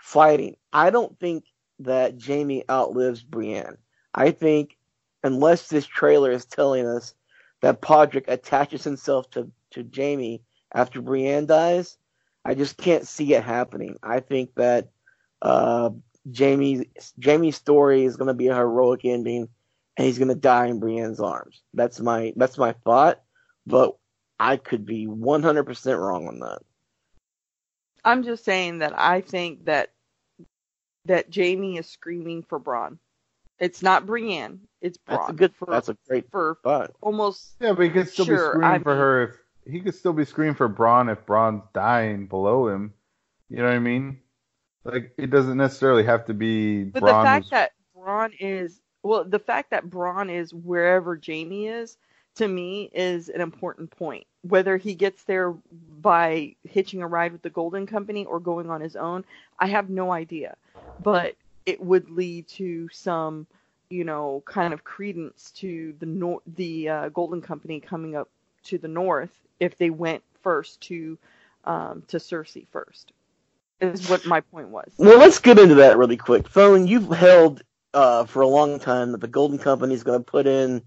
fighting. I don't think that Jaime outlives Brienne. I think unless this trailer is telling us that Podrick attaches himself to, to Jaime after Brienne dies, I just can't see it happening. I think that uh, Jaime Jaime's story is going to be a heroic ending, and he's going to die in Brienne's arms. That's my that's my thought, but I could be 100% wrong on that. I'm just saying that I think that that Jaime is screaming for Bronn. It's not Brienne. It's Bronn. That's a good. for, that's a great for thought. almost Yeah, but he could still Sure, be screaming I for her if he could still be screaming for Bronn if Bronn's dying below him. You know what I mean? Like it doesn't necessarily have to be But Bronn the fact was- that Bronn is well, the fact that Bronn is wherever Jaime is, to me, is an important point. Whether he gets there by hitching a ride with the Golden Company or going on his own, I have no idea. But it would lead to some, you know, kind of credence to the nor- the uh, Golden Company coming up to the north if they went first to um, to Cersei first. Is what my point was. Well, let's get into that really quick. Thone, you've held uh, for a long time that the Golden Company is going to put in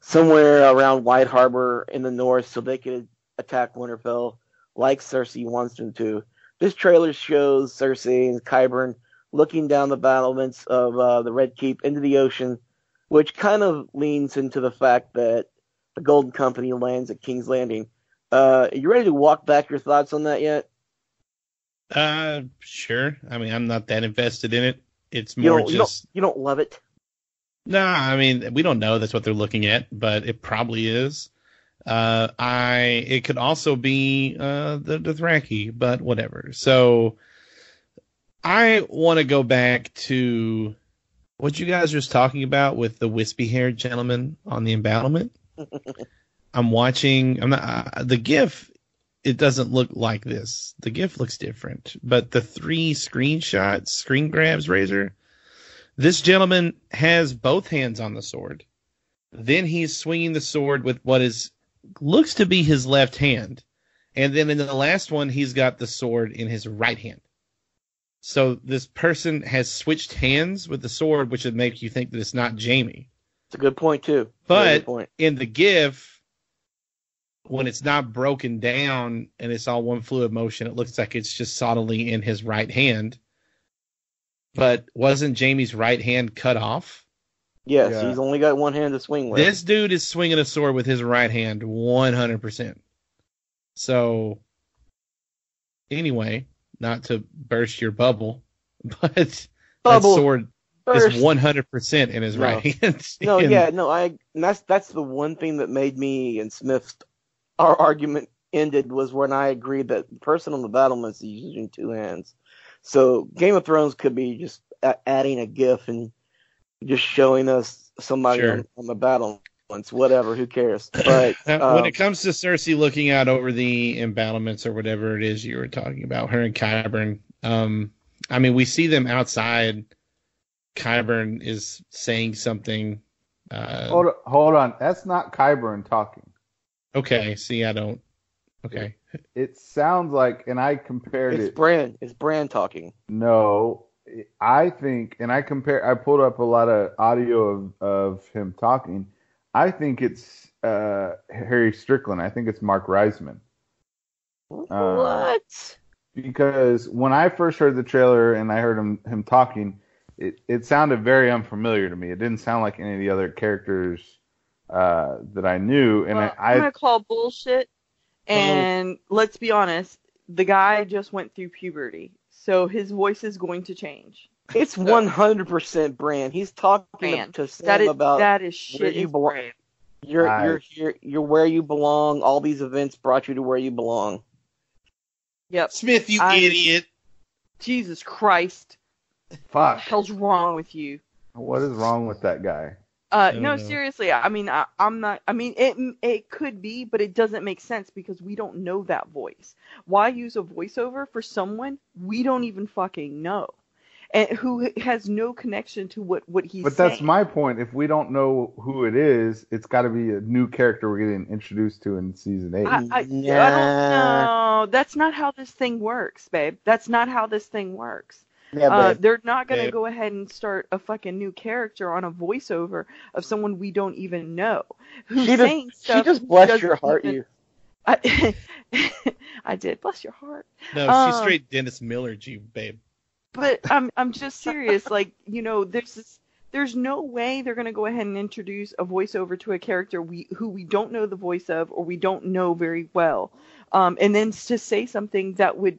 somewhere around White Harbor in the north so they could attack Winterfell like Cersei wants them to. This trailer shows Cersei and Qyburn looking down the battlements of uh, the Red Keep into the ocean, which kind of leans into the fact that the Golden Company lands at King's Landing. Uh, you ready to walk back your thoughts on that yet? Uh, sure. I mean, I'm not that invested in it. It's more don't, you don't, just you don't love it. no. I mean, we don't know that's what they're looking at, but it probably is. Uh, I it could also be uh the Dothraki, but whatever. So I want to go back to what you guys were just talking about with the wispy haired gentleman on the embattlement. (laughs) I'm watching. I'm not uh, the GIF. It doesn't look like this. The GIF looks different, but the three screenshots, screen grabs, Razor. This gentleman has both hands on the sword. Then he's swinging the sword with what is looks to be his left hand, and then in the last one, he's got the sword in his right hand. So this person has switched hands with the sword, which would make you think that it's not Jaime. It's a good point too. But good point. in the GIF, when it's not broken down and it's all one fluid motion, it looks like it's just solidly in his right hand. But wasn't Jaime's right hand cut off? Yes, Yeah. he's only got one hand to swing with. This dude is swinging a sword with his right hand 100%. So, anyway, not to burst your bubble, (laughs) but Bubble that sword burst. is 100% in his No. right hand. No, And- (laughs) yeah, no, I. And that's that's the one thing that made me and Smith our argument ended was when I agreed that the person on the battlements is using two hands. So Game of Thrones could be just a- adding a GIF and just showing us somebody Sure. on, on the battlements. Whatever, who cares? (laughs) But um, when it comes to Cersei looking out over the embattlements or whatever it is you were talking about, her and Qyburn, um, I mean, we see them outside. Qyburn is saying something. Uh, Hold on, hold on. That's not Qyburn talking. Okay, see, I don't. Okay. It sounds like, and I compared it's it. Bran. It's Bran talking. No, I think, and I compare. I pulled up a lot of audio of, of him talking. I think it's uh, Harry Strickland. I think it's Marc Rissmann. Uh, what? because when I first heard the trailer and I heard him him talking, it it sounded very unfamiliar to me. It didn't sound like any of the other characters uh, that I knew, and Well, I, I'm gonna call bullshit. And let's be honest, the guy just went through puberty, so his voice is going to change. It's one hundred percent Bran. He's talking Bran. to Sam That is about that is where shit. you is belong. You're I- you're here. You're where you belong. All these events brought you to where you belong. Yep. Smith, you I- idiot. Jesus Christ, fuck. hell's wrong with you? What is wrong with that guy? Uh, no, no. seriously. I mean, I, I'm not. I mean, it it could be, but it doesn't make sense because we don't know that voice. Why use a voiceover for someone we don't even fucking know, and who has no connection to what what he's But saying? that's my point. If we don't know who it is, it's got to be a new character we're getting introduced to in season eight. I, I, I don't know. That's not how this thing works, babe. That's not how this thing works. Yeah, Uh, they're not going to Babe. go ahead and start a fucking new character on a voiceover of someone we don't even know. Who's she just saying she just who blessed your heart. even- You. I, (laughs) I did. Bless your heart. No, she's Um, straight Dennis Miller, G, babe. But I'm I'm just serious. Like you know, there's this, there's no way they're gonna go ahead and introduce a voiceover to a character we who we don't know the voice of or we don't know very well, um, and then to say something that would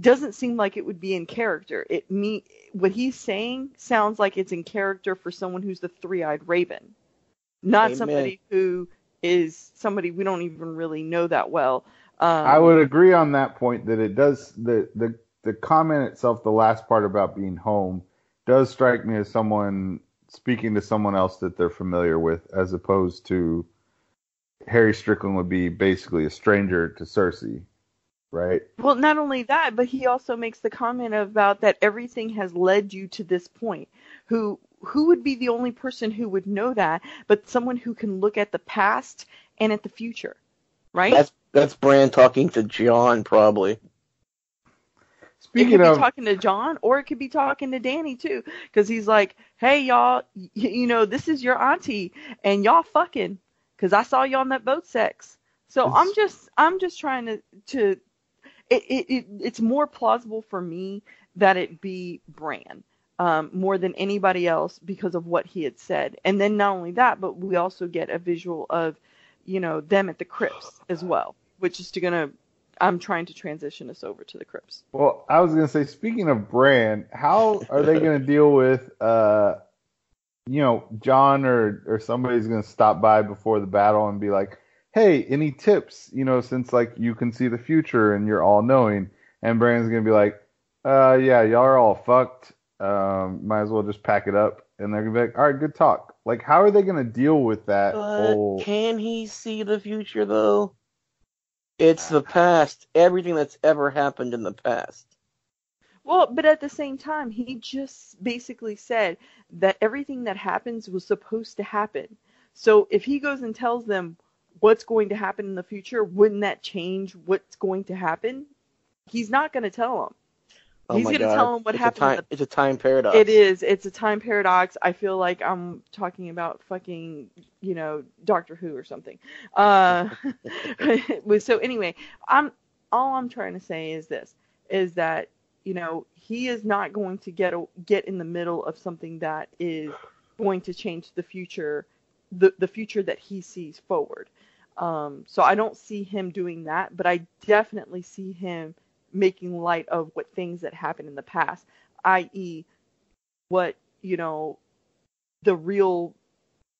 doesn't seem like it would be in character. It me what he's saying sounds like it's in character for someone who's the three-eyed raven, not Amen. somebody who is somebody we don't even really know that well. Um, I would agree on that point that it does the the the comment itself, the last part about being home, does strike me as someone speaking to someone else that they're familiar with, as opposed to Harry Strickland would be basically a stranger to Cersei, right? Well, not only that, but he also makes the comment about that everything has led you to this point. Who who would be the only person who would know that, but someone who can look at the past and at the future, right? That's that's Bran talking to Jon probably. it Speaking could be of, talking to Jon, or it could be talking to Dany too, because he's like, "Hey y'all, y- you know this is your auntie, and y'all fucking, because I saw you on that boat sex." So It's- I'm just, I'm just trying to, to, it, it, it, it's more plausible for me that it be Bran, um, more than anybody else because of what he had said, and then not only that, but we also get a visual of, you know, them at the crypts as well, which is to gonna. I'm trying to transition us over to the crypts. well, I was gonna say, speaking of Bran, how are they gonna (laughs) deal with, uh, you know, Jon or or somebody's gonna stop by before the battle and be like, hey, any tips? You know, since like you can see the future and you're all knowing, and Bran's gonna be like, uh, yeah, y'all are all fucked. Um, might as well just pack it up. And they're gonna be like, all right, good talk. Like, how are they gonna deal with that But whole? can he see the future though? It's the past. Everything that's ever happened in the past. Well, but at the same time, he just basically said that everything that happens was supposed to happen. So if he goes and tells them what's going to happen in the future, wouldn't that change what's going to happen? He's not going to tell them. Oh He's gonna tell him what it's happened A time, it's a time paradox. It is. It's a time paradox. I feel like I'm talking about fucking, you know, Doctor Who or something. Uh, (laughs) (laughs) so anyway, I'm all I'm trying to say is this: is that you know he is not going to get a, get in the middle of something that is going to change the future, the the future that he sees forward. Um, so I don't see him doing that, but I definitely see him making light of what things that happened in the past, i.e., what you know, the real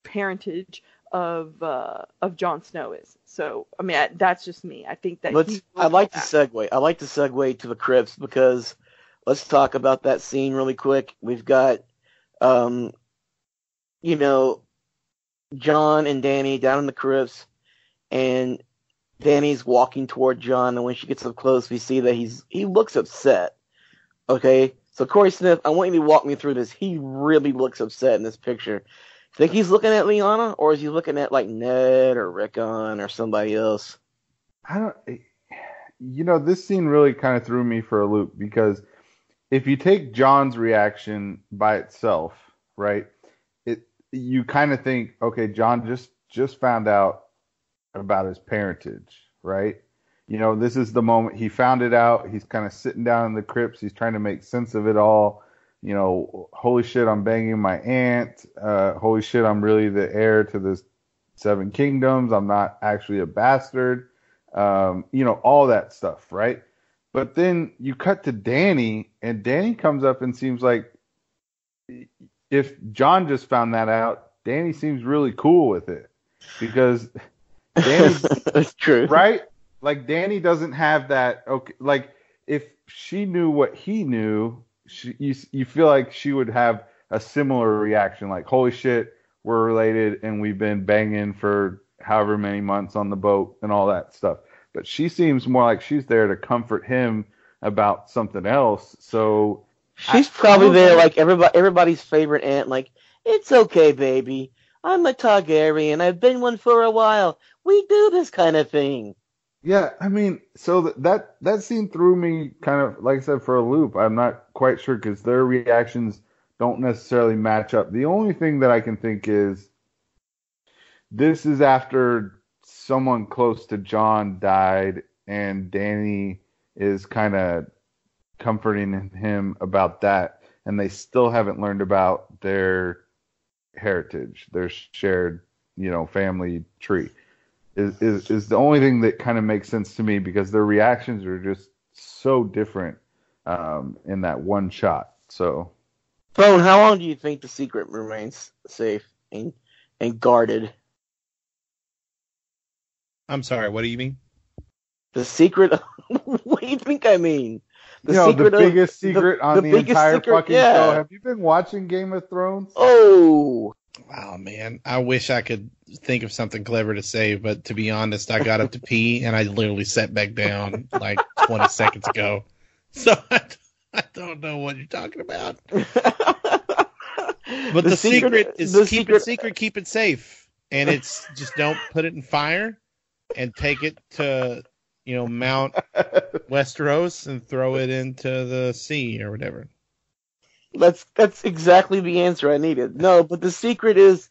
parentage of uh, of Jon Snow is. So I mean, I, that's just me. I think that Let's. I'd like to segue. I like to segue to the crypts because let's talk about that scene really quick. We've got, um, you know, Jon and Dany down in the crypts, and Dany's walking toward Jon, and when she gets up close, we see that he's he looks upset. Okay, so Corey Smith, I want you to walk me through this. He really looks upset in this picture. Think he's looking at Lyanna, or is he looking at like Ned or Rickon or somebody else? I don't. You know, this scene really kind of threw me for a loop because if you take Jon's reaction by itself, right? It you kind of think, okay, Jon just just found out about his parentage, right? You know, this is the moment he found it out. He's kind of sitting down in the crypts. He's trying to make sense of it all. You know, holy shit, I'm banging my aunt. Uh, holy shit, I'm really the heir to this seven kingdoms. I'm not actually a bastard. Um, you know, all that stuff, right? But then you cut to Dany, and Dany comes up and seems like if Jon just found that out, Dany seems really cool with it because (laughs) That's true. right? Like Dany doesn't have that. Okay, like if she knew what he knew, she, you you feel like she would have a similar reaction. Like, holy shit, we're related, and we've been banging for however many months on the boat and all that stuff. But she seems more like she's there to comfort him about something else. So She's I- probably there like everybody everybody's favorite aunt, like, it's okay, baby. I'm a Targaryen. I've been one for a while. We do this kind of thing. Yeah, I mean, so th- that that scene threw me kind of, like I said, for a loop. I'm not quite sure because their reactions don't necessarily match up. The only thing that I can think is this is after someone close to Jon died, and Dany is kind of comforting him about that, and they still haven't learned about their heritage, their shared, you know, family tree is, is is the only thing that kind of makes sense to me because their reactions are just so different um, in that one shot. So Bone, how long do you think the secret remains safe and and guarded? I'm sorry. What do you mean? The secret. (laughs) what do you think I mean? you know the secret of- biggest secret on the, biggest entire secret- fucking yeah. show. Have you been watching Game of Thrones? Oh, Wow, man. I wish I could think of something clever to say, but to be honest, I got up to pee and I literally sat back down like 20 (laughs) seconds ago. So I, (laughs) I don't know what you're talking about. (laughs) But the, secret, is the keep secret- it secret, keep it safe. And it's just don't put it in fire and take it to, you know, Mount Westeros and throw it into the sea or whatever. That's that's exactly the answer I needed. No, but the secret is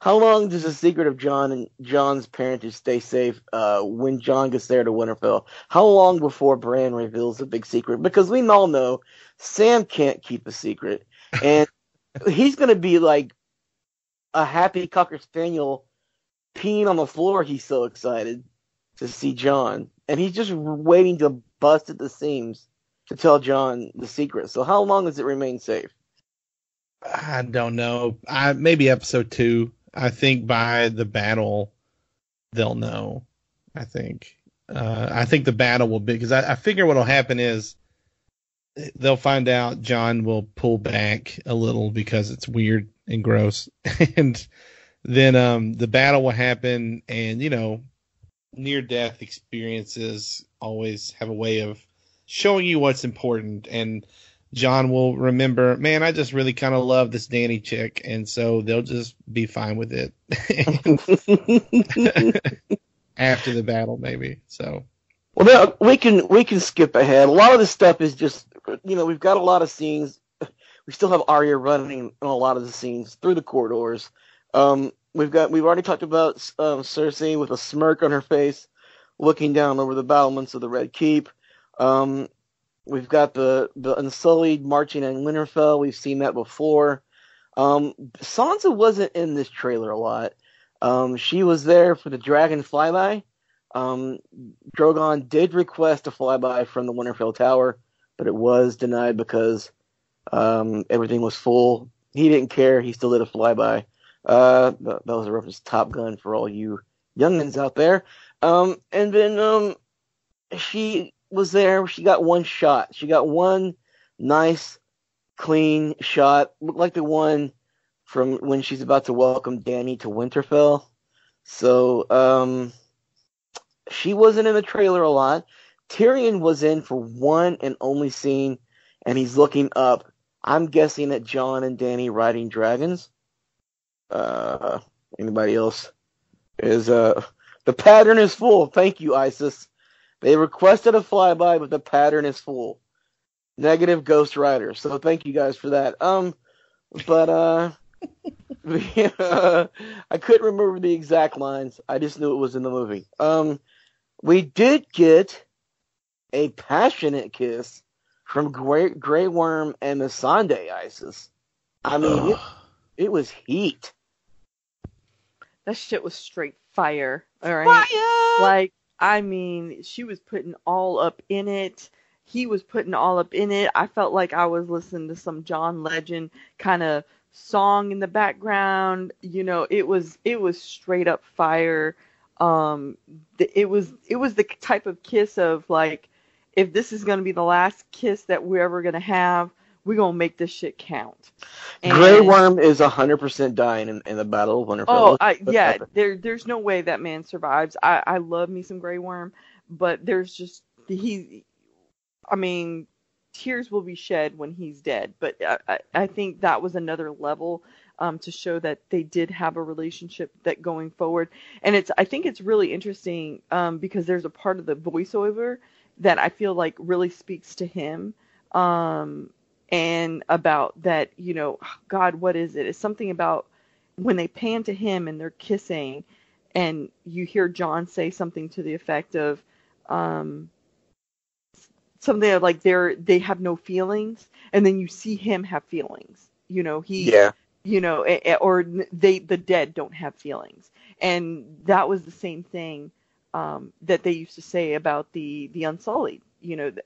how long does the secret of Jon and Jon's parentage stay safe uh, when Jon gets there to Winterfell? How long before Bran reveals the big secret? Because we all know Sam can't keep a secret, and (laughs) he's gonna be like a happy cocker spaniel peeing on the floor. He's so excited to see Jon, and he's just waiting to bust at the seams to tell Jon the secret. So how long does it remain safe? I don't know. I maybe episode two. I think by the battle they'll know. I think. Uh, I think the battle will be because I, I figure what'll happen is they'll find out Jon will pull back a little because it's weird and gross, (laughs) and then um, the battle will happen, and you know, near death experiences always have a way of showing you what's important and Jon will remember, man, I just really kind of love this Dany chick, and so they'll just be fine with it (laughs) after the battle, maybe. So Well, we can we can skip ahead. A lot of this stuff is just you know we've got a lot of scenes. (sighs) We still have Arya running in a lot of the scenes through the corridors. Um, we've got we've already talked about um, Cersei with a smirk on her face, looking down over the battlements of the Red Keep. Um, we've got the the Unsullied marching in Winterfell. We've seen that before. Um, Sansa wasn't in this trailer a lot. Um, she was there for the dragon flyby. Um, Drogon did request a flyby from the Winterfell Tower, but it was denied because um, everything was full. He didn't care. He still did a flyby. Uh, that, was a reference to Top Gun for all you youngins out there. Um, and then um, she was there. She got one shot. She got one nice, clean shot. Looked like the one from when she's about to welcome Dany to Winterfell. So, um, she wasn't in the trailer a lot. Tyrion was in for one and only scene, and he's looking up. I'm guessing at Jon and Dany riding dragons. Uh, anybody else? Is uh, the pattern is full. Thank you, Isis. They requested a flyby, but the pattern is full. Negative Ghost Rider. So thank you guys for that. Um, but uh, uh, (laughs) I couldn't remember the exact lines. I just knew it was in the movie. Um, we did get a passionate kiss from Grey, Grey Worm and Missandei Isis. I mean, it, it was heat. That shit was straight fire. All right. Fire! Like, I mean, she was putting all up in it. He was putting all up in it. I felt like I was listening to some John Legend kind of song in the background. You know, it was it was straight up fire. Um, it was it was the type of kiss of like, if this is gonna be the last kiss that we're ever gonna have, we're gonna make this shit count. And- Grey Worm is 100% dying in, in the Battle of Winterfell. Oh, I, yeah. There, there's no way that man survives. I, I love me some Grey Worm, but there's just he. I mean, tears will be shed when he's dead. But I, I, I think that was another level um, to show that they did have a relationship that going forward. And it's, I think it's really interesting um, because there's a part of the voiceover that I feel like really speaks to him. Um, and about that, you know, God, what is it? It's something about when they pan to him and they're kissing, and you hear Jon say something to the effect of, um, something like they're they have no feelings, and then you see him have feelings. You know, he, Yeah. you know, or they the dead don't have feelings, and that was the same thing um, that they used to say about the the Unsullied. You know, that,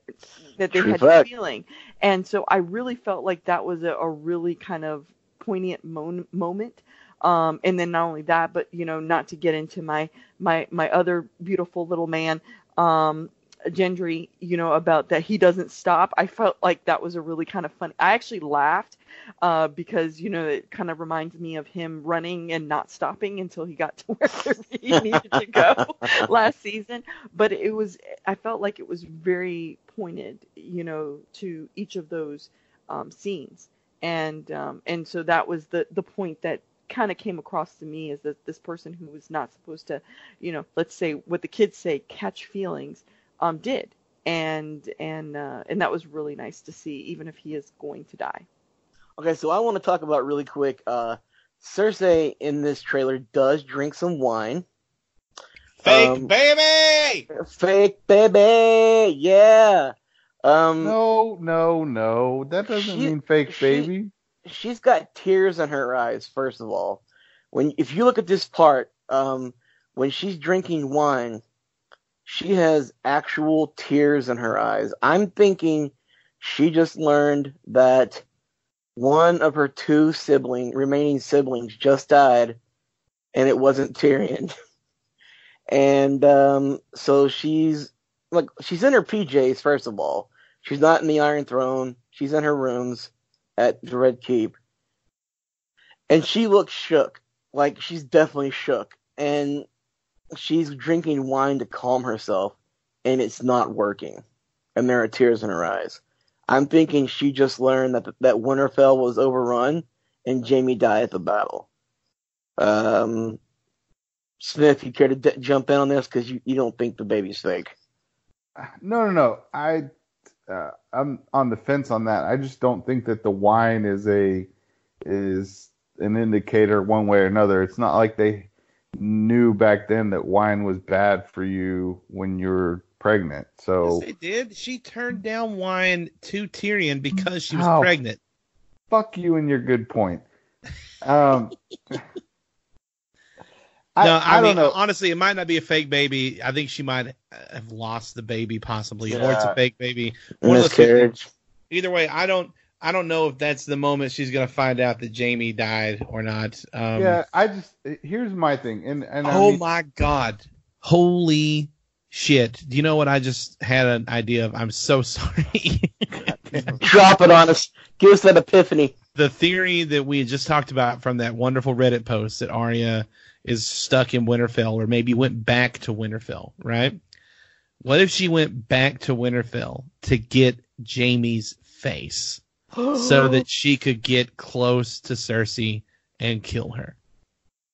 that they True had fact. feeling, and so I really felt like that was a, a really kind of poignant mon- moment. Um, and then not only that, but you know, not to get into my my my other beautiful little man, um, Gendry, you know, about that he doesn't stop. I felt like that was a really kind of funny. I actually laughed uh, because you know it kind of reminds me of him running and not stopping until he got to (laughs) where he needed to go (laughs) last season. But it was, I felt like it was very pointed, you know, to each of those um, scenes, and um, and so that was the the point that kind of came across to me is that this person who was not supposed to, you know, let's say what the kids say, catch feelings, um, did, and and uh, and that was really nice to see, even if he is going to die. Okay, so I want to talk about really quick. Uh, Cersei in this trailer does drink some wine. Fake Um, baby. Fake baby, yeah. Um, No, no, no. That doesn't She- mean fake she- baby. she's got tears in her eyes. First of all, when if you look at this part, um, when she's drinking wine, she has actual tears in her eyes. I'm thinking she just learned that one of her two sibling remaining siblings just died, and it wasn't Tyrion. (laughs) and um, so she's like she's in her PJs. First of all, she's not in the Iron Throne. She's in her rooms at the Red Keep. And she looks shook. Like she's definitely shook. And she's drinking wine to calm herself and it's not working. And there are tears in her eyes. I'm thinking she just learned that that Winterfell was overrun and Jaime died at the battle. Um, Smith, you care to d- jump in on this because you, you don't think the baby's fake? No, no, no. I, uh, I'm on the fence on that. I just don't think that the wine is a is an indicator one way or another. It's not like they knew back then that wine was bad for you when you're pregnant. So Yes, they did. She turned down wine to Tyrion because she was How? pregnant. fuck you and your good point. Um, I, no, I, I mean, don't know. honestly, it might not be a fake baby. I think she might have lost the baby, possibly, or it's a fake baby. One of the. Miscarriage. Either way, I don't. I don't know if that's the moment she's gonna find out that Jaime died or not. Um, yeah, I just here's my thing, and and I oh mean- my god! Holy shit! Do you know what I just had an idea of? I'm so (laughs) sorry. Drop it on us. Give us that epiphany. the theory that we had just talked about from that wonderful Reddit post that Arya is stuck in Winterfell or maybe went back to Winterfell, right? What if she went back to Winterfell to get Jaime's face so (gasps) that she could get close to Cersei and kill her?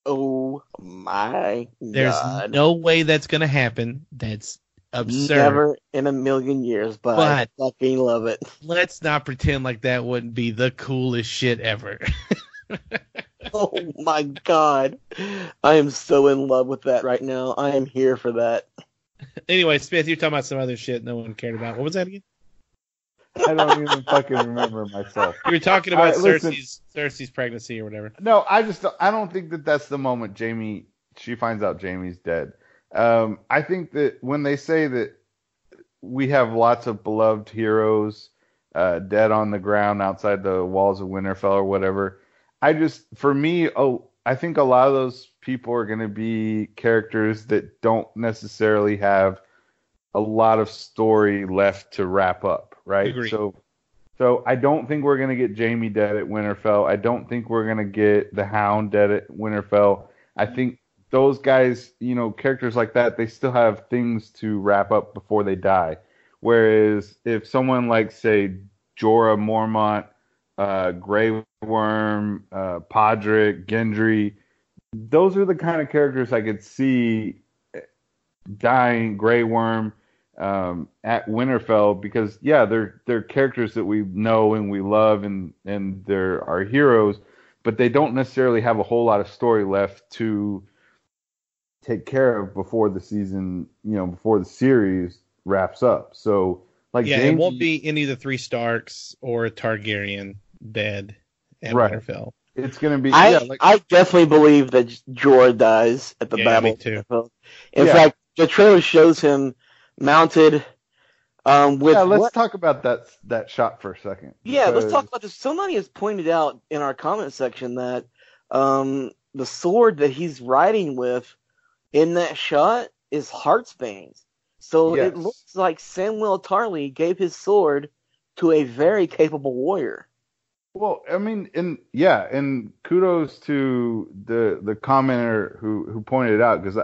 Oh my There's god. no way that's going to happen. That's absurd. Never in a million years, but, I fucking love it. (laughs) Let's not pretend like that wouldn't be the coolest shit ever. (laughs) Oh my god. I am so in love with that right now. I am here for that. anyway, Smith, you're talking about some other shit no one cared about. What was that again? I don't even fucking remember myself. You were talking about right, listen. Cersei's Cersei's pregnancy or whatever. No, I just I don't think that that's the moment Jaime she finds out Jaime's dead. Um, I think that when they say that we have lots of beloved heroes uh, dead on the ground outside the walls of Winterfell or whatever, I just for me, oh, I think a lot of those people are going to be characters that don't necessarily have a lot of story left to wrap up, right? Agreed. So so I don't think we're gonna get Jaime dead at Winterfell. I don't think we're gonna get the Hound dead at Winterfell. I think those guys, you know, characters like that, they still have things to wrap up before they die. Whereas if someone like say Jorah Mormont, uh, Grey Worm, uh, Podrick, Gendry, those are the kind of characters I could see dying. Grey Worm um, at Winterfell because yeah, they're they're characters that we know and we love and and they're our heroes, but they don't necessarily have a whole lot of story left to take care of before the season, you know, before the series wraps up. So like yeah, Jaime- it won't be any of the three Starks or a Targaryen dead at Right. Winterfell. it's gonna be I yeah, like I definitely believe that Jorah dies at the Yeah, battle. me too. In Yeah. fact, the trailer shows him mounted um, with yeah. Let's what- talk about that that shot for a second. Yeah, let's talk about this. Somebody has pointed out in our comment section that um, the sword that he's riding with in that shot is Heartsbane's. So Yes. it looks like Samwell Tarly gave his sword to a very capable warrior. Well, I mean, and yeah, and kudos to the the commenter who who pointed it out because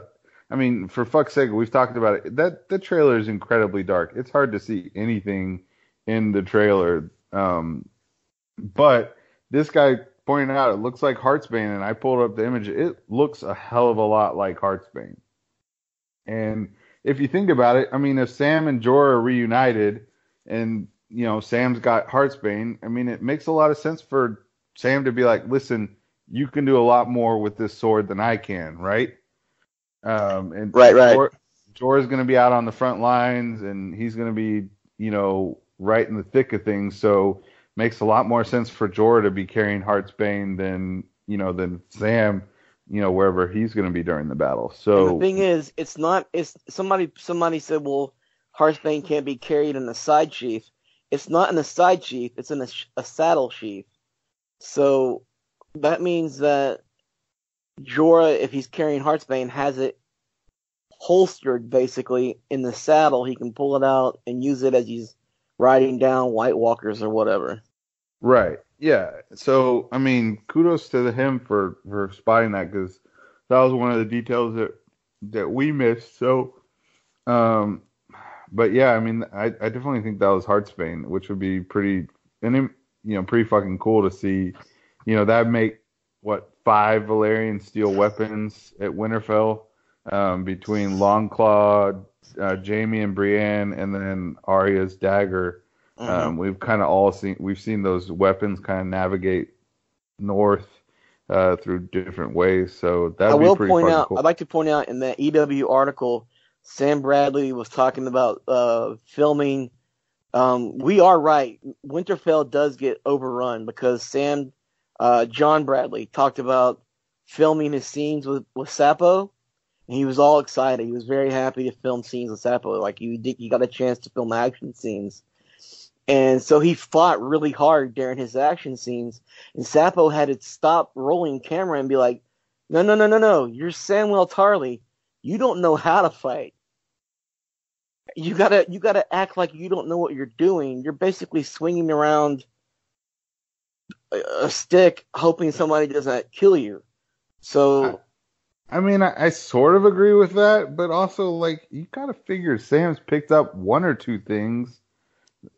I, mean, for fuck's sake, we've talked about it. That the trailer is incredibly dark. It's hard to see anything in the trailer. Um, but this guy pointed out it looks like Heartsbane, and I pulled up the image. It looks a hell of a lot like Heartsbane. And if you think about it, I mean, if Sam and Jorah are reunited, and you know Sam's got Heartsbane, I mean, it makes a lot of sense for Sam to be like, "Listen, you can do a lot more with this sword than I can, right?" Um, and Right, right. Jor- Jorah's going to be out on the front lines, and he's going to be, you know, right in the thick of things. So makes a lot more sense for Jorah to be carrying Heartsbane than you know than Sam, you know, wherever he's going to be during the battle. So And the thing is, it's not. It's somebody. Somebody said, "Well, Heartsbane can't be carried in a side sheath." It's not in a side sheath. It's in a, a saddle sheath. So that means that Jorah, if he's carrying Heartsbane, has it holstered basically in the saddle. He can pull it out and use it as he's riding down White Walkers or whatever. Right. Yeah. So I mean, kudos to him for for spotting that because that was one of the details that that we missed. So, um, but yeah, I mean, I, I definitely think that was Heartsbane, which would be pretty and you know pretty fucking cool to see. You know, that'd make what five Valyrian steel weapons at Winterfell um, between Longclaw, uh, Jaime and Brienne, and then Arya's dagger. Mm-hmm. Um, we've kind of all seen we've seen those weapons kind of navigate north uh, through different ways. So that I will pretty point out. cool. I'd like to point out in that EW article, Sam Bradley was talking about uh, filming. Um, we are right. Winterfell does get overrun because Sam, uh, John Bradley talked about filming his scenes with with Sapo, and he was all excited. He was very happy to film scenes with Sapo. Like did, he got a chance to film action scenes. And so he fought really hard during his action scenes, and Sapo had to stop rolling camera and be like, no, no, no, no, no. You're Samwell Tarly. You don't know how to fight. You gotta, you gotta act like you don't know what you're doing. You're basically swinging around a, a stick, hoping somebody doesn't kill you. So I mean, I, I sort of agree with that, but also like you gotta figure Sam's picked up one or two things,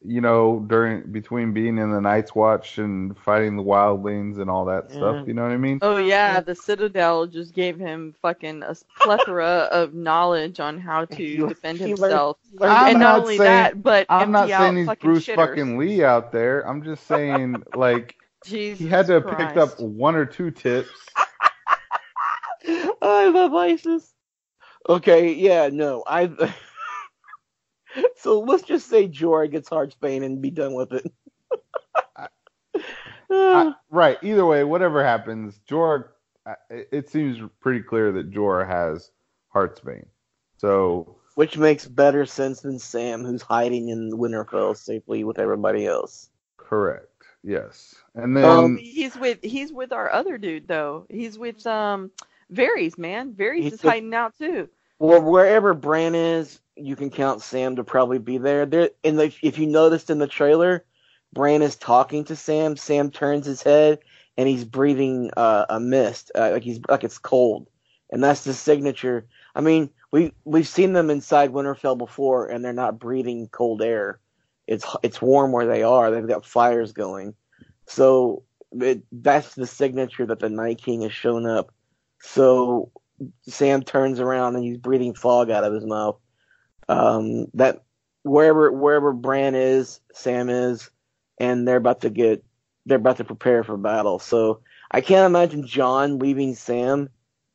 you know, during between being in the Night's Watch and fighting the wildlings and all that Yeah. stuff. You know what I mean? Oh yeah, the Citadel just gave him fucking a plethora (laughs) of knowledge on how to You- defend you learned- himself. learned- I'm and not, not only saying- that, but I'm not empty saying out he's Bruce shitters. fucking Lee out there. I'm just saying (laughs) like Jesus he had to have picked up one or two tips. (laughs) Oh, I love ISIS. Okay, yeah, no, I. (laughs) so let's just say Jorah gets Heartsbane and be done with it. (laughs) Ah. I- right. Either way, whatever happens, Jorah. It seems pretty clear that Jorah has Heartsbane. So Which makes better sense than Sam, who's hiding in Winterfell safely with everybody else. correct. Yes. And then Um, He's with he's with our other dude though. He's with um Varys, man. Varys is with- hiding out too. Well, wherever Bran is, you can count Sam to probably be there. There, in the if you noticed in the trailer, Bran is talking to Sam. Sam turns his head and he's breathing uh, a mist, uh, like he's like it's cold, and that's the signature. I mean, we we've seen them inside Winterfell before, and they're not breathing cold air. It's it's warm where they are. They've got fires going, so it, that's the signature that the Night King has shown up. So Sam turns around and he's breathing fog out of his mouth. Um, that wherever wherever Bran is, Sam is, and they're about to get they're about to prepare for battle. So I can't imagine Jon leaving Sam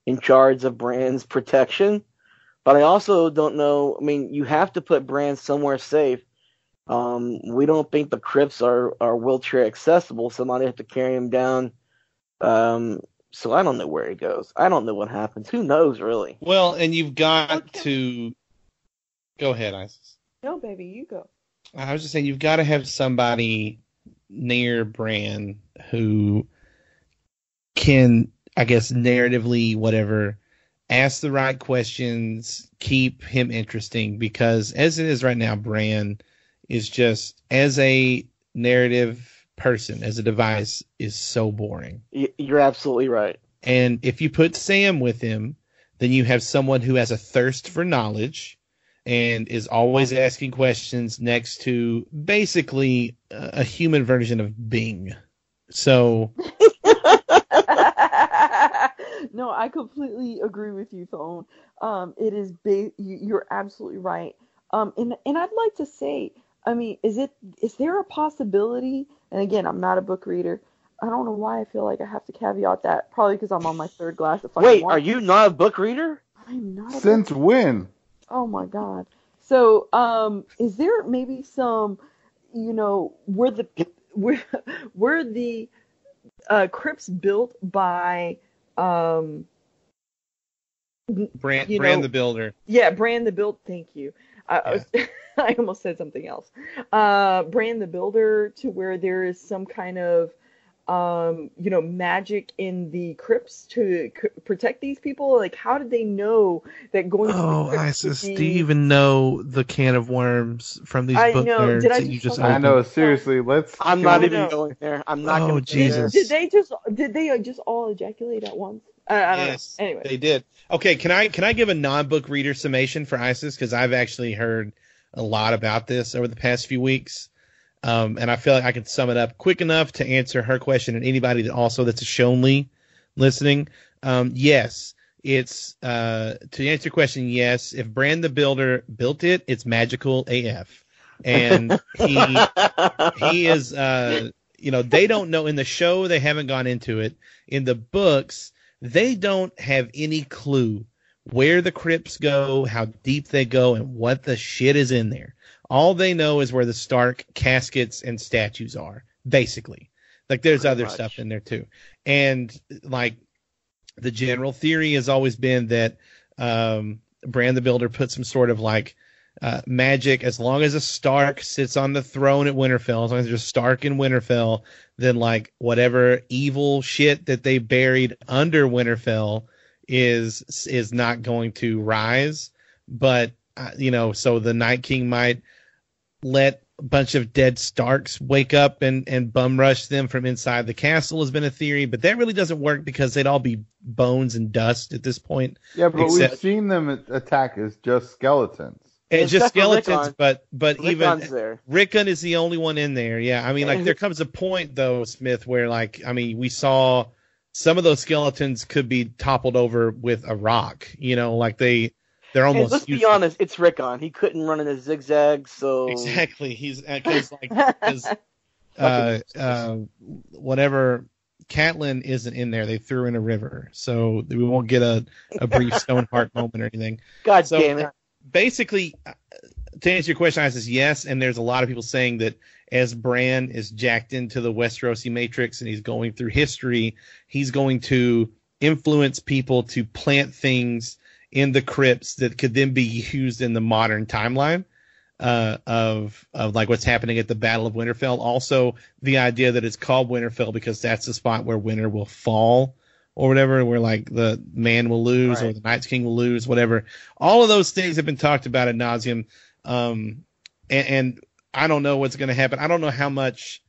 in charge of Bran's protection. But I also don't know. I mean, you have to put Bran somewhere safe. Um, we don't think the crypts are are wheelchair accessible. Somebody have to carry him down. Um, so I don't know where he goes. I don't know what happens. Who knows, really? Well, and you've got Okay. to go ahead, Isis. No, baby, you go. I was just saying you've got to have somebody near Bran who can, I guess, narratively, whatever, ask the right questions, keep him interesting. Because as it is right now, Bran is just as a narrative person, as a device, is so boring. You're absolutely right. And if you put Sam with him, then you have someone who has a thirst for knowledge and is always asking questions next to basically a human version of Bing. So, (laughs) no, I completely agree with you, Thone. Um, it is ba- you, you're absolutely right. Um, and and I'd like to say, I mean, is it is there a possibility? And again, I'm not a book reader. I don't know why I feel like I have to caveat that. Probably because I'm on my third glass of fucking Wait, wine. are you not a book reader? I'm not. A since book- when? oh my god. So, um, is there maybe some, you know, were the were were the uh, crypts built by um Bran, You Bran know- the Builder. Yeah, Bran the Build. Thank you. I, I, was, (laughs) I almost said something else. Uh, Bran the Builder to where there is some kind of, um, you know, magic in the crypts to c- protect these people. Like, how did they know that going? to the Oh, crypts would Isis, be- do you even know the can of worms from these I book know. nerds Did I that you just just fucking- I know. Seriously, let's. I'm not even no. going there. I'm not Oh, going to go. Jesus. Did they just? Did they uh, just all ejaculate at once? I, I don't yes, know. Anyway, they did. Okay, can I can I give a non-book reader summation for ISIS because I've actually heard a lot about this over the past few weeks, um, and I feel like I can sum it up quick enough to answer her question and anybody that also that's a Shonley listening. Um, yes, it's uh, to answer your question. Yes, if Bran the Builder built it, it's magical AF, and he he is uh you know they don't know in the show they haven't gone into it in the books they don't have any clue where the crypts go how deep they go and what the shit is in there. All they know is where the stark caskets and statues are basically. Like there's Pretty other much. stuff in there too. And like the general theory has always been that um Bran the Builder put some sort of like uh, magic as long as a Stark sits on the throne at Winterfell, as long as there's a Stark in Winterfell, then like whatever evil shit that they buried under Winterfell is is not going to rise. But uh, you know, so the Night King might let a bunch of dead Starks wake up and, and bum rush them from inside the castle has been a theory, but that really doesn't work because they'd all be bones and dust at this point. Yeah, but Except- we've seen them attack as just skeletons. It's just skeletons, but but Rickon's even there. Rickon is the only one in there. Yeah, I mean, like there (laughs) comes a point though, Smith, where like I mean, we saw some of those skeletons could be toppled over with a rock. You know, like they they're And almost. let's be honest, it's Rickon. He couldn't run in a zigzag, so (laughs) Exactly. He's because like (laughs) 'cause, uh, uh, whatever. Catelyn isn't in there. They threw in a river, so we won't get a, a brief Stoneheart moment or anything. God So, damn it. Basically, uh, to answer your question, I says yes, and there's a lot of people saying that as Bran is jacked into the Westerosi matrix and he's going through history, he's going to influence people to plant things in the crypts that could then be used in the modern timeline uh, of of like what's happening at the Battle of Winterfell. Also, the idea that it's called Winterfell because that's the spot where winter will fall or whatever, where like the man will lose or the Night's King will lose, whatever. All of those things have been talked about ad nauseum. Um, and, and I don't know what's going to happen. I don't know how much.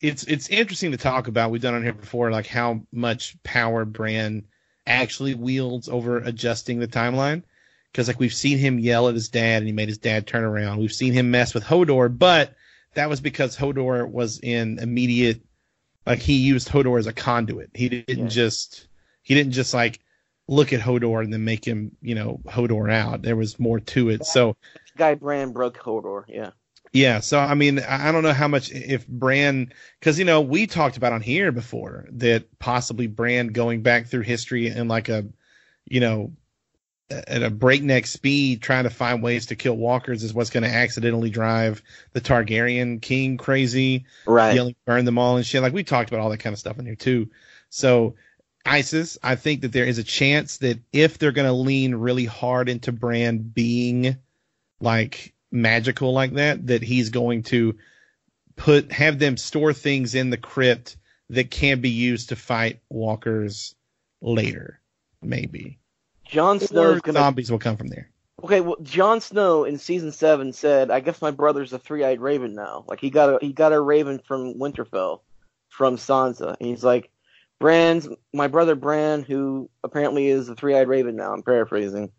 It's it's interesting to talk about. We've done on here before, like how much power Bran actually wields over adjusting the timeline. Because like we've seen him yell at his dad, and he made his dad turn around. We've seen him mess with Hodor, but that was because Hodor was in immediate, like he used Hodor as a conduit. He didn't Yeah. just he didn't just like look at Hodor and then make him, you know, Hodor out. There was more to it. So Guy Bran broke Hodor. Yeah. yeah, so I mean, I I don't know how much if Bran, because you know we talked about on here before that possibly Bran going back through history and like a, you know, at a breakneck speed trying to find ways to kill walkers is what's going to accidentally drive the Targaryen king crazy, Right. yelling burn them all and shit. Like we talked about all that kind of stuff in here too. So ISIS, I think that there is a chance that if they're going to lean really hard into Bran being like magical like that, that he's going to put have them store things in the crypt that can be used to fight walkers later, maybe. Jon Or Snow's gonna zombies will come from there. Okay, well, Jon Snow in season seven said, "I guess my brother's a three-eyed raven now. Like he got a he got a raven from Winterfell, from Sansa. And he's like, Bran's my brother Bran, who apparently is a three-eyed raven now. I'm paraphrasing.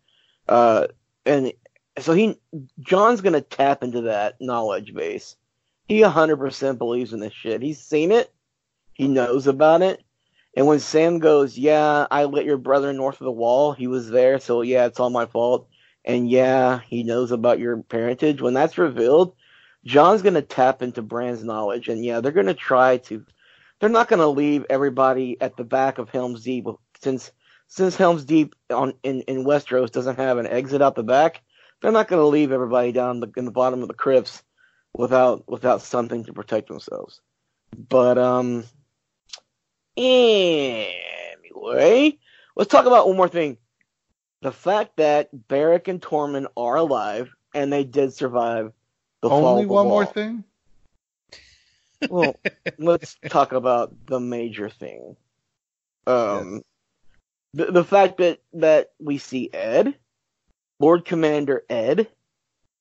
Uh, and so he Jon's gonna tap into that knowledge base. He 100% believes in this shit. He's seen it. He knows about it. And when Sam goes, "Yeah, I let your brother north of the wall. He was there, so yeah, it's all my fault." and yeah, he knows about your parentage. When that's revealed, Jon's gonna tap into Bran's knowledge, and yeah, they're gonna try to. They're not gonna leave everybody at the back of Helm's Deep since since Helm's Deep on in in Westeros doesn't have an exit out the back. They're not gonna leave everybody down the, in the bottom of the crypts without without something to protect themselves. But um, anyway, let's talk about one more thing the fact that Beric and Tormund are alive and they did survive the fall Only of the one more thing. Well, (laughs) let's talk about the major thing. Um, the the fact that that we see Ed, Lord Commander Ed,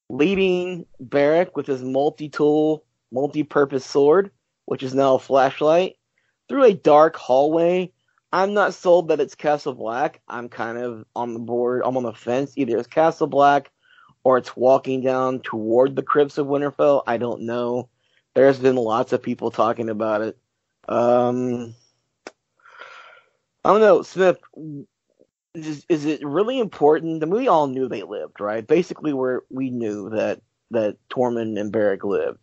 leading Beric with his multi-tool, multi-purpose sword, which is now a flashlight, through a dark hallway. I'm not sold that it's Castle Black. I'm kind of on the board. I'm on the fence. Either it's Castle Black or it's walking down toward the crypts of Winterfell. I don't know. There's been lots of people talking about it. Um, I don't know, Smith. Is, is it really important? I mean, we all knew they lived, right? Basically, we we knew that that Tormund and Beric lived.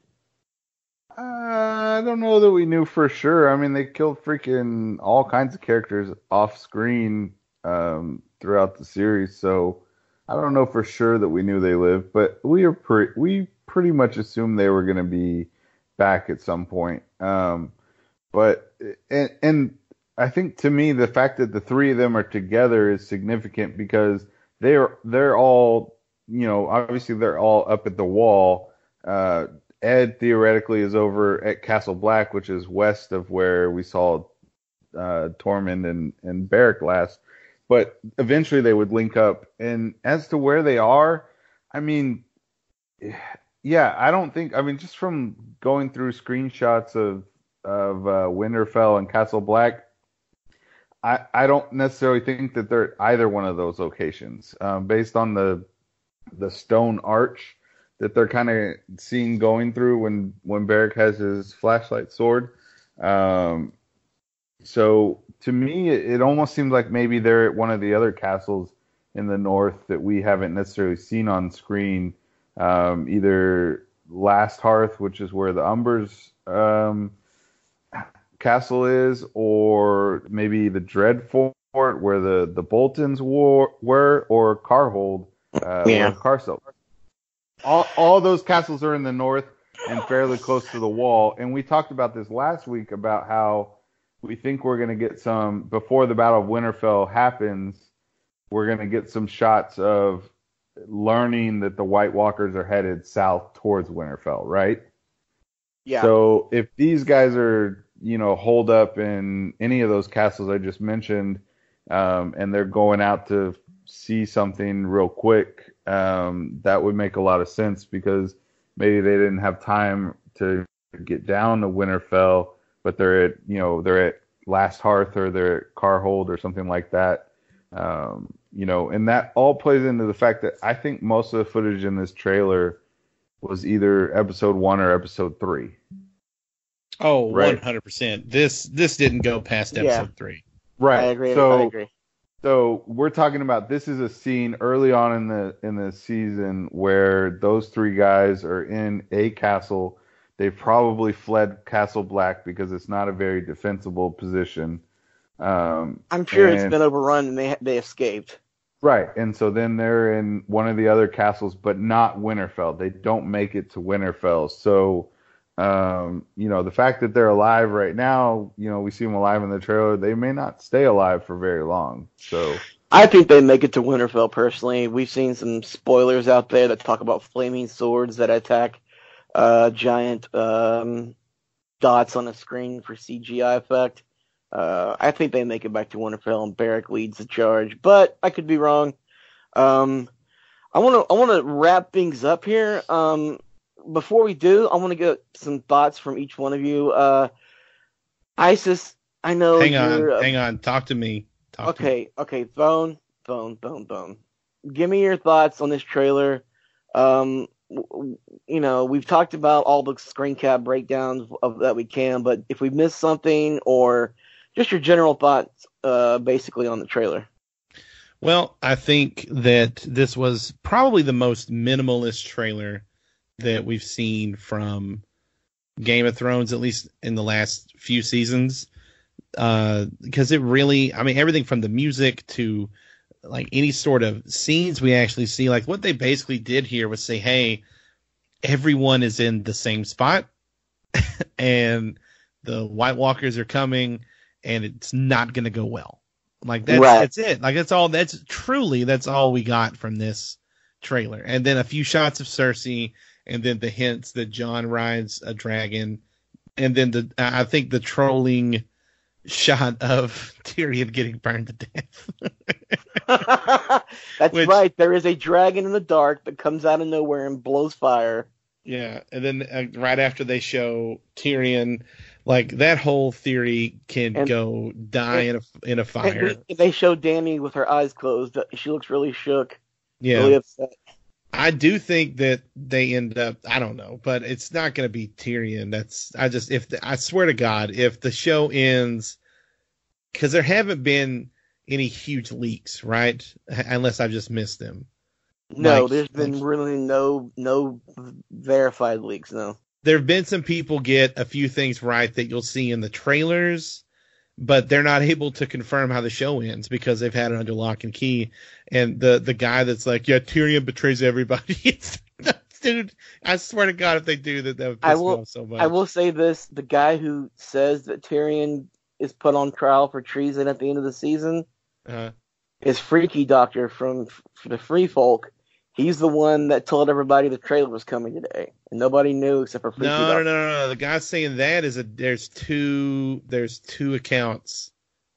Uh, I don't know that we knew for sure. I mean, they killed freaking all kinds of characters off screen um, throughout the series, so I don't know for sure that we knew they lived. But we are pre- we pretty much assumed they were going to be back at some point. Um, but and and I think to me the fact that the three of them are together is significant because they're they're all you know obviously they're all up at the wall. Uh, Ed theoretically is over at Castle Black, which is west of where we saw uh, Tormund and and Beric last. But eventually they would link up. And as to where they are, I mean, yeah, I don't think. I mean, just from going through screenshots of of uh, Winterfell and Castle Black, I I don't necessarily think that they're either one of those locations. Um, based on the the stone arch that they're kind of seeing going through when when Beric has his flashlight sword. Um, so to me, it, it almost seems like maybe they're at one of the other castles in the north that we haven't necessarily seen on screen. Um, either Last Hearth, which is where the Umbers um, castle is, or maybe the Dreadfort, where the the Boltons war, were, or Karhold, uh, Yeah. or Carsel. All all those castles are in the north and fairly close to the wall. And we talked about this last week about how we think we're going to get some before the Battle of Winterfell happens. We're going to get some shots of learning that the White Walkers are headed south towards Winterfell, right? Yeah. So if these guys are, you know, holed up in any of those castles I just mentioned, um, and they're going out to see something real quick, um, that would make a lot of sense because maybe they didn't have time to get down to Winterfell, but they're at, you know, they're at Last Hearth or they're at Karhold or something like that. Um, you know, and that all plays into the fact that I think most of the footage in this trailer was either episode one or episode three. Oh, 100%. This this didn't go past Yeah. episode 3. Right. I agree. So, I agree. So we're talking about this is a scene early on in the in the season where those three guys are in a castle. They've probably fled Castle Black because it's not a very defensible position. Um, I'm sure it's been overrun and they they escaped. Right, and so then they're in one of the other castles, but not Winterfell. They don't make it to Winterfell. So, um, you know, the fact that they're alive right now, you know, we see them alive in the trailer. They may not stay alive for very long. So, I think they make it to Winterfell personally. We've seen some spoilers out there that talk about flaming swords that attack uh, giant um, dots on a screen for CGI effect. Uh, I think they make it back to Winterfell and Beric leads the charge, but I could be wrong. Um, I want to I want to wrap things up here. Um, before we do, I want to get some thoughts from each one of you. Uh, Isis, I know hang on, uh, hang on. Talk to me. Talk to me. Okay, okay, Bone, Bone, Bone, Bone. Give me your thoughts on this trailer. Um, w- you know, we've talked about all the screen cap breakdowns of that we can, but if we missed something or just your general thoughts, uh, basically on the trailer. Well, I think that this was probably the most minimalist trailer that we've seen from Game of Thrones, at least in the last few seasons. Uh, because it really, I mean, everything from the music to like any sort of scenes we actually see, like what they basically did here was say, hey, everyone is in the same spot (laughs) and the White Walkers are coming and it's not going to go well. Like that's Right. that's it. Like that's all. That's truly that's all we got from this trailer. And then a few shots of Cersei, and then the hints that Jon rides a dragon, and then the I think the trolling shot of (laughs) Tyrion getting burned to death. (laughs) That's Which- right. There is a dragon in the dark that comes out of nowhere and blows fire. yeah, and then uh, right after they show Tyrion, like that whole theory can And- go die in a in a fire. they show Dany with her eyes closed. She looks really shook, Yeah, really upset. I do think that they end up. I don't know, but it's not going to be Tyrion. That's I just if the, I swear to God, if the show ends, because there haven't been any huge leaks, right? Unless I've just missed them. No, Like- there's been like- really no no verified leaks. No. There have been some people get a few things right that you'll see in the trailers, but they're not able to confirm how the show ends because they've had it under lock and key. And the the guy that's like, yeah, Tyrion betrays everybody. (laughs) Dude, I swear to God, if they do that, that would piss I me off so much. I will say this: the guy who says that Tyrion is put on trial for treason at the end of the season Uh, is Freaky Doctor from f- the Free Folk. He's the one that told everybody the trailer was coming today, and nobody knew except for Freaky no, no, no, no, no. The guy saying that is a there's two there's two accounts.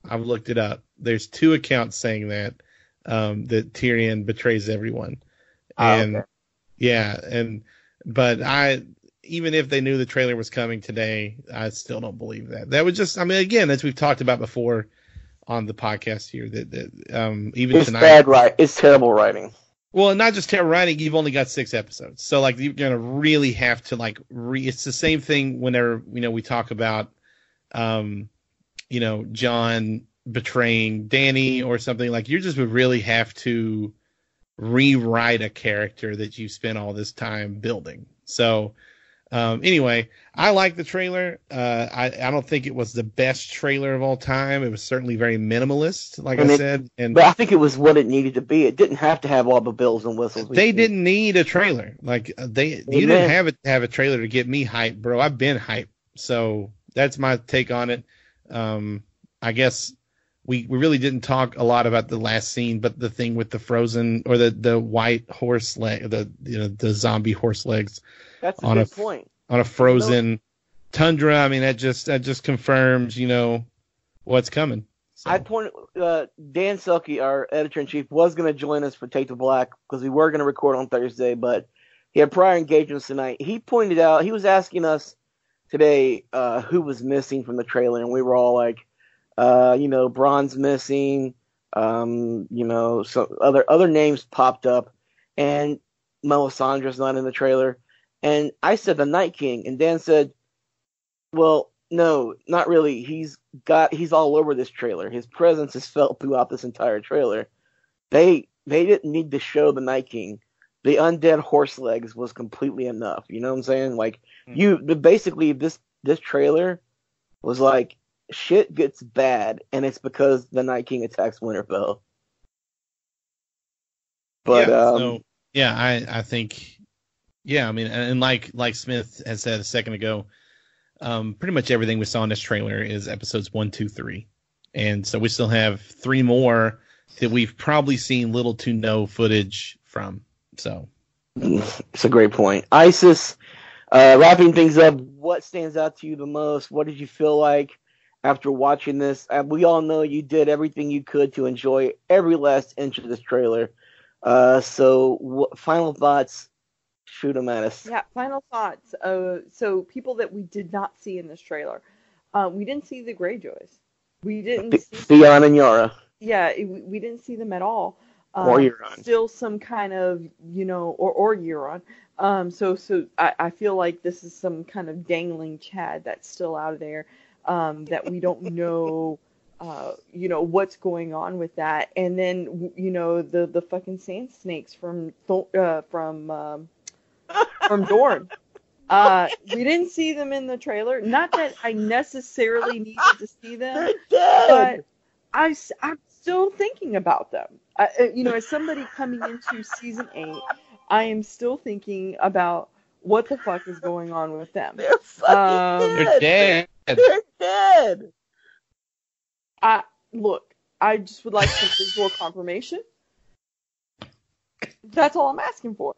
I've looked it up. There's two accounts saying that um, that Tyrion betrays everyone, Ah, and okay. yeah, and but I even if they knew the trailer was coming today, I still don't believe that. That was just I mean again as we've talked about before on the podcast here that, that um even It's tonight bad right. It's terrible writing. Well, not just writing. You've only got six episodes, so like you're gonna really have to like re. It's the same thing whenever you know we talk about, um, you know, Jon betraying Dany or something like. You just would really have to rewrite a character that you spent all this time building. So, um, anyway, I like the trailer. Uh, I I don't think it was the best trailer of all time. It was certainly very minimalist, like And I it- said, and But I think it was what it needed to be. It didn't have to have all the bells and whistles. they see. didn't need a trailer. Like uh, they, you Amen. didn't have it have a trailer to get me hyped, bro. I've been hyped, so that's my take on it. Um, I guess we we really didn't talk a lot about the last scene, but the thing with the frozen or the the white horse leg, the you know the zombie horse legs That's a on a good point. on a frozen tundra. I mean, that just that just confirms, you know, what's coming. So, I pointed. Uh, Dan Selke, our editor in chief, was going to join us for Take the Black because we were going to record on Thursday, but he had prior engagements tonight. He pointed out he was asking us today uh, who was missing from the trailer, and we were all like, uh, you know, Bronn's missing. Um, you know, so other other names popped up, and Melisandre's not in the trailer. And I said the Night King, and Dan said, "Well, no, not really. He's got he's all over this trailer. His presence is felt throughout this entire trailer. They they didn't need to show the Night King. The undead horse legs was completely enough. You know what I'm saying? Like Hmm. you basically this this trailer was like shit gets bad, and it's because the Night King attacks Winterfell. But yeah, um, so, yeah, I I think yeah, I mean, and like like Smith has said a second ago, um, pretty much everything we saw in this trailer is episodes one, two, three, and so we still have three more that we've probably seen little to no footage from. So It's a great point. ISIS, uh, wrapping things up, what stands out to you the most? What did you feel like after watching this? Uh, we all know you did everything you could to enjoy every last inch of this trailer. Uh, so, what, final thoughts? Shoot them at us. Yeah, final thoughts. Uh, so people that we did not see in this trailer, uh, we didn't see the Greyjoys. We didn't Th- see. Theon and Yara. Yeah, it, we we didn't see them at all. Um, Or Euron. Still some kind of, you know, or or Euron. Um, so so I, I feel like this is some kind of dangling Chad that's still out of there, um, that we don't know, uh, you know, what's going on with that. And then you know the the fucking sand snakes from Thor- uh, from um, from Dorne. (laughs) Uh, we didn't see them in the trailer. Not that I necessarily needed to see them but I, I'm still thinking about them. I, uh, you know, as somebody coming into season eight, I am still thinking about what the fuck is going on with them. They're fucking Um, they're dead. They're dead. I look, I just would like some visual confirmation. That's all I'm asking for.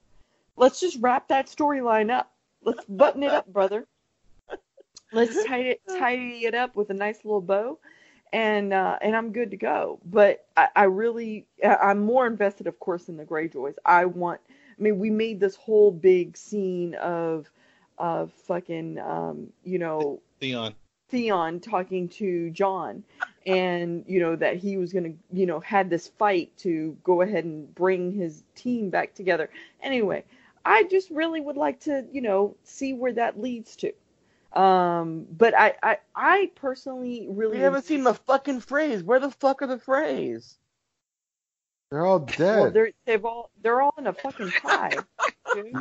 Let's just wrap that storyline up. Let's button it up, brother. Let's tidy it, tidy it up with a nice little bow, and uh, and I'm good to go. But I, I really, I'm more invested, of course, in the Greyjoys. I want. I mean, we made this whole big scene of, of fucking, um, you know, Theon. Theon talking to Jon and you know that he was going to you know had this fight to go ahead and bring his team back together. Anyway, I just really would like to you know see where that leads to. Um but I I I personally really We haven't seen the fucking Freys. Where the fuck are the Freys? They're all well, dead. they're they've all they're all in a fucking pie. (laughs)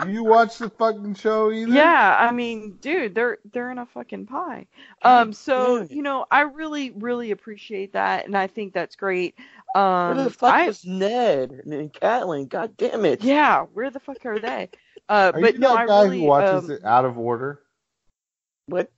you watch the fucking show either? Yeah, I mean, dude, they're they're in a fucking pie. Um, so you know, I really really appreciate that, and I think that's great. Where Um, the fuck I was Ned and Catelyn? God damn it. yeah, where the fuck are they? Uh, Are but you no, that I guy really who watches um, it out of order? (laughs) What?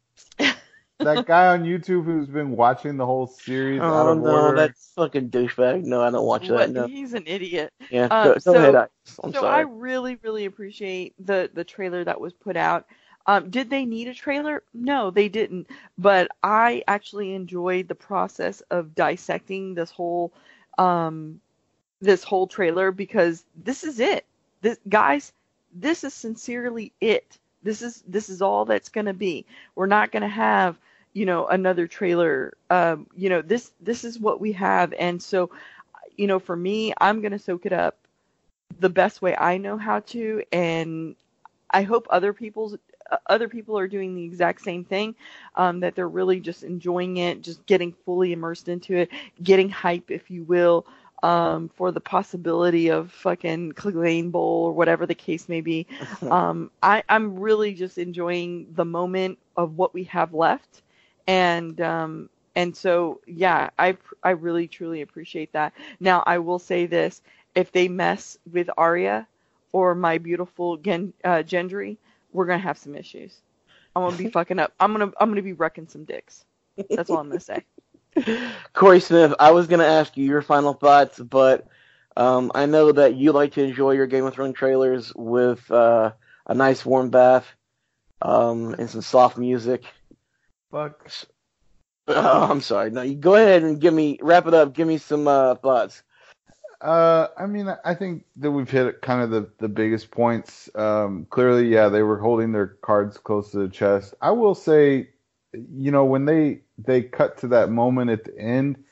That guy on YouTube who's been watching the whole series out Oh of no, order? that's fucking douchebag. No, I don't watch that. No. he's an idiot. Yeah, uh, go, go so- ahead. Ice. I'm so sorry. I really really appreciate the the trailer that was put out. Um, did they need a trailer? No, they didn't. But I actually enjoyed the process of dissecting this whole um, this whole trailer because this is it. This guys, this is sincerely it. This is this is all that's going to be. We're not going to have you know another trailer. Um, you know this this is what we have, and so you know for me, I'm going to soak it up the best way I know how to, and I hope other people's uh, other people are doing the exact same thing. Um, that they're really just enjoying it, just getting fully immersed into it, getting hype, if you will, um, for the possibility of fucking Clegane Bowl or whatever the case may be. (laughs) um, I, I'm really just enjoying the moment of what we have left, and um, and so yeah, I I really truly appreciate that. Now I will say this: if they mess with Arya or my beautiful Gen, uh, Gendry, we're gonna have some issues. I'm gonna be (laughs) fucking up. I'm gonna I'm gonna be wrecking some dicks. That's all I'm gonna say. (laughs) Corey Smith, I was going to ask you your final thoughts, but um, I know that you like to enjoy your Game of Thrones trailers with uh, a nice warm bath um, and some soft music. Fuck. (laughs) Oh, I'm sorry. No, you go ahead and give me wrap it up. Give me some uh, thoughts. Uh, I mean, I think that we've hit kind of the, the biggest points. Um, clearly, yeah, they were holding their cards close to the chest. I will say, you know, when they they cut to that moment at the end,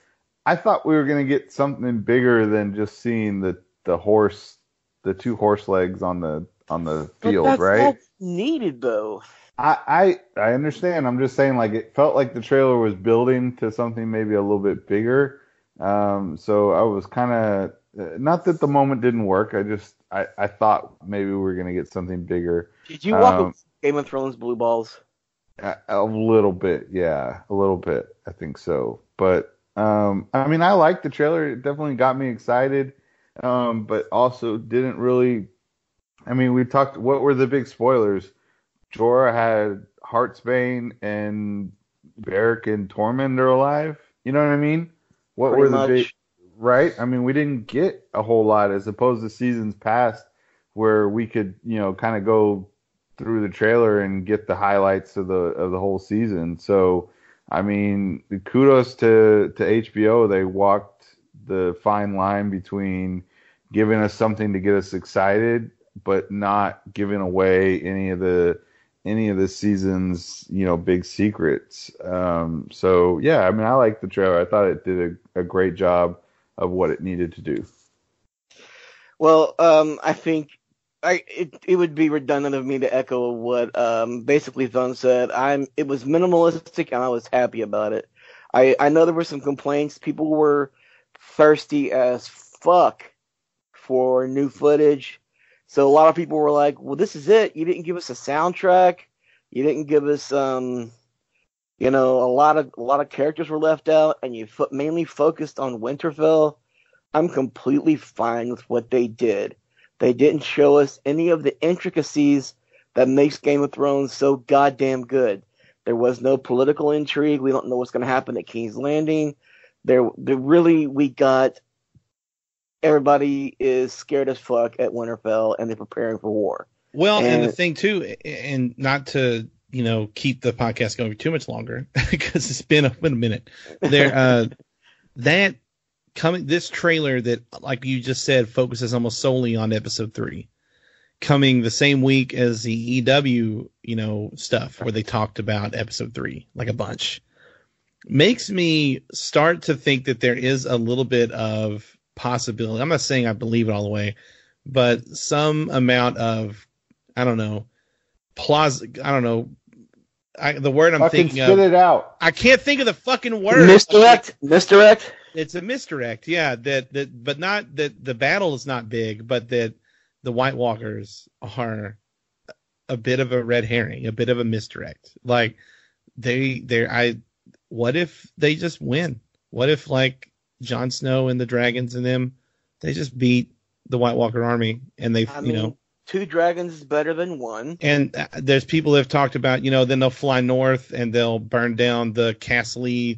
I thought we were going to get something bigger than just seeing the the horse, the two horse legs on the on the field, that's, right? That's needed though. I, I I understand. I'm just saying, like it felt like the trailer was building to something maybe a little bit bigger. Um, so I was kind of not that the moment didn't work. I just I, I thought maybe we were gonna get something bigger. Did you walk Um, with Game of Thrones blue balls? A, a little bit, yeah, a little bit. I think so. But um, I mean, I liked the trailer. It definitely got me excited, um, but also didn't really. I mean, we talked. What were the big spoilers? Jorah had Heartsbane and Beric and Tormund are alive. You know what I mean? What Pretty were the much. big? Right. I mean, we didn't get a whole lot as opposed to seasons past where we could, you know, kind of go through the trailer and get the highlights of the of the whole season. So, I mean, kudos to to HBO. They walked the fine line between giving us something to get us excited, but not giving away any of the any of the season's you know big secrets. Um, so yeah, I mean, I like the trailer. I thought it did a, a great job of what it needed to do. Well, um, I think I it, it would be redundant of me to echo what um, basically Thone said. I'm it was minimalistic and I was happy about it. I I know there were some complaints. People were thirsty as fuck for new footage. So a lot of people were like, "Well, this is it. You didn't give us a soundtrack. You didn't give us um you know, a lot of a lot of characters were left out and you fo- mainly focused on Winterfell." I'm completely fine with what they did. They didn't show us any of the intricacies that makes Game of Thrones so goddamn good. There was no political intrigue. We don't know what's going to happen at King's Landing. There, there really we got everybody is scared as fuck at Winterfell and they're preparing for war. Well, and, the thing too, and not to you know keep the podcast going too much longer (laughs) because it's been a, been a minute. There, uh, (laughs) that coming this trailer that, like you just said, focuses almost solely on episode three, coming the same week as the EW, you know, stuff where they talked about episode three like a bunch, makes me start to think that there is a little bit of possibility. I'm not saying I believe it all the way, but some amount of I don't know, plaus. I don't know. I, the word I'm Fucking thinking spit of. it out. I can't think of the fucking word. Misdirect, misdirect. It's a misdirect. Yeah. That that, but not that the battle is not big, but that the White Walkers are a bit of a red herring, a bit of a misdirect. Like they they I. What if they just win? What if like Jon Snow and the dragons and them, they just beat the White Walker army and they I you mean, know two dragons is better than one. and uh, there's people that have talked about, you know, then they'll fly north and they'll burn down the Castle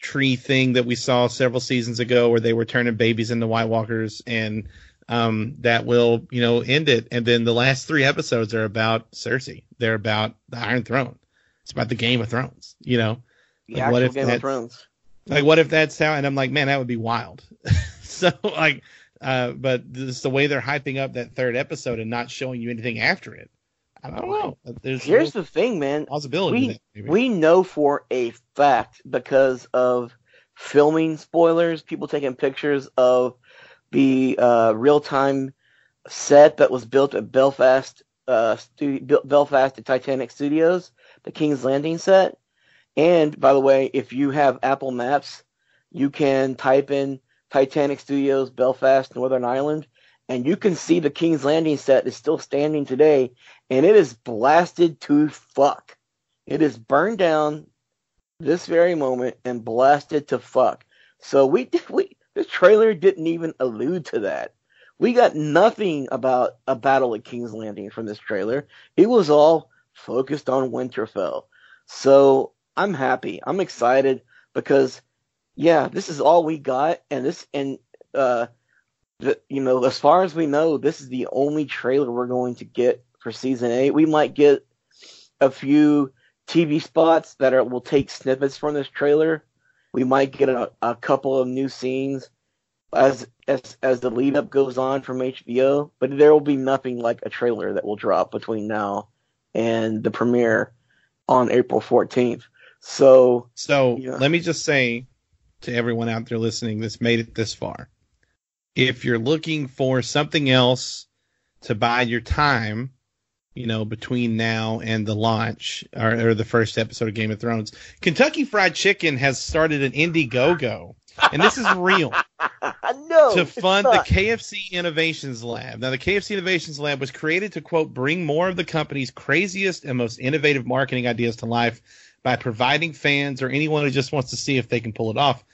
tree thing that we saw several seasons ago where they were turning babies into White Walkers and um, that will, you know, end it. And then the last three episodes are about Cersei. They're about the Iron Throne. It's about the Game of Thrones, you know? The Like, what if Game that's- of Thrones. Like, what if that's how? And I'm like, man, that would be wild. (laughs) so, like, Uh, but this the way they're hyping up that third episode and not showing you anything after it. I don't know. There's Here's no the thing, man. possibility. we we know for a fact because of filming spoilers, people taking pictures of the uh, real time set that was built at Belfast, uh, stu- Belfast at Titanic Studios, the King's Landing set. And by the way, if you have Apple Maps, you can type in Titanic Studios, Belfast, Northern Ireland, and you can see the King's Landing set is still standing today, and it is blasted to fuck. It is burned down this very moment and blasted to fuck. So we (laughs) we the trailer didn't even allude to that. We got nothing about a battle at King's Landing from this trailer. It was all focused on Winterfell. So I'm happy. I'm excited because yeah, this is all we got and this and uh the, you know, as far as we know, this is the only trailer we're going to get for season 8. We might get a few TV spots that are will take snippets from this trailer. We might get a, a couple of new scenes as as as the lead up goes on from HBO, but there will be nothing like a trailer that will drop between now and the premiere on April 14th. So So Yeah. let me just say to everyone out there listening that's made it this far. If you're looking for something else to buy your time, you know, between now and the launch or, or the first episode of Game of Thrones, Kentucky Fried Chicken has started an Indiegogo. And this is real (laughs) no, to fund the. KFC Innovations Lab. Now, the KFC Innovations Lab was created to, quote, bring more of the company's craziest and most innovative marketing ideas to life by providing fans or anyone who just wants to see if they can pull it off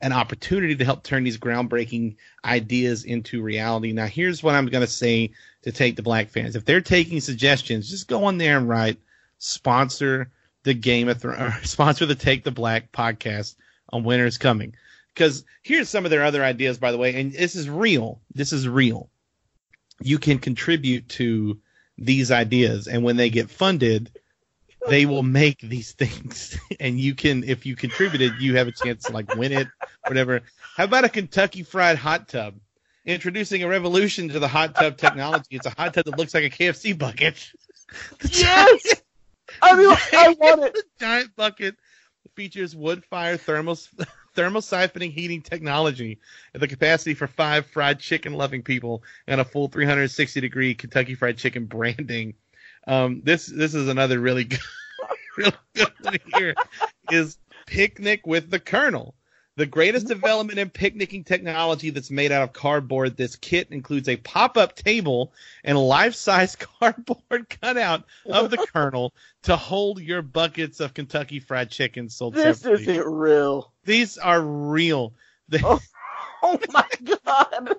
an opportunity to help turn these groundbreaking ideas into reality. Now, here's what I'm going to say to take the black fans. If they're taking suggestions, just go on there and write sponsor the Game of Thrones, (laughs) sponsor the Take the Black podcast on Winter's Coming. Because here's some of their other ideas, by the way, and this is real. This is real. You can contribute to these ideas, and when they get funded, they will make these things. (laughs) And you can, if you contributed, you have a chance to like win it, whatever. How about a Kentucky Fried hot tub? Introducing a revolution to the hot tub technology. It's a hot tub that looks like a KFC bucket. (laughs) Yes! I mean, I (laughs) want it. The giant bucket features wood fire thermal thermal siphoning heating technology and the capacity for five fried chicken loving people and a full 360 degree Kentucky Fried Chicken branding. Um, this this is another really good, (laughs) really good one here is picnic with the Colonel. The greatest development in picnicking technology that's made out of cardboard. This kit includes a pop-up table and a life-size (laughs) cardboard cutout of the (laughs) Colonel to hold your buckets of Kentucky Fried Chicken sold This separately. isn't real. These are real. They- Oh. Oh my god.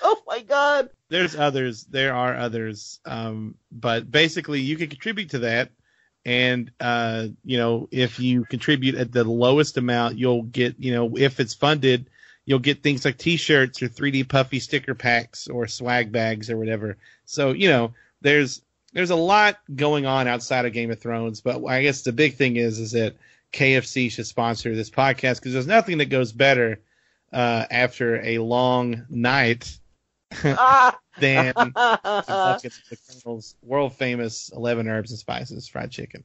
(laughs) Oh my god. there's others. There are others. Um, but basically, you can contribute to that. And, uh, you know, if you contribute at the lowest amount, you'll get, you know, if it's funded, you'll get things like t-shirts or 3D puffy sticker packs or swag bags or whatever. So, you know, there's, there's a lot going on outside of Game of Thrones, but I guess the big thing is, is that KFC should sponsor this podcast because there's nothing that goes better, uh, after a long night. Than buckets of the Colonel's world famous 11 herbs and spices fried chicken.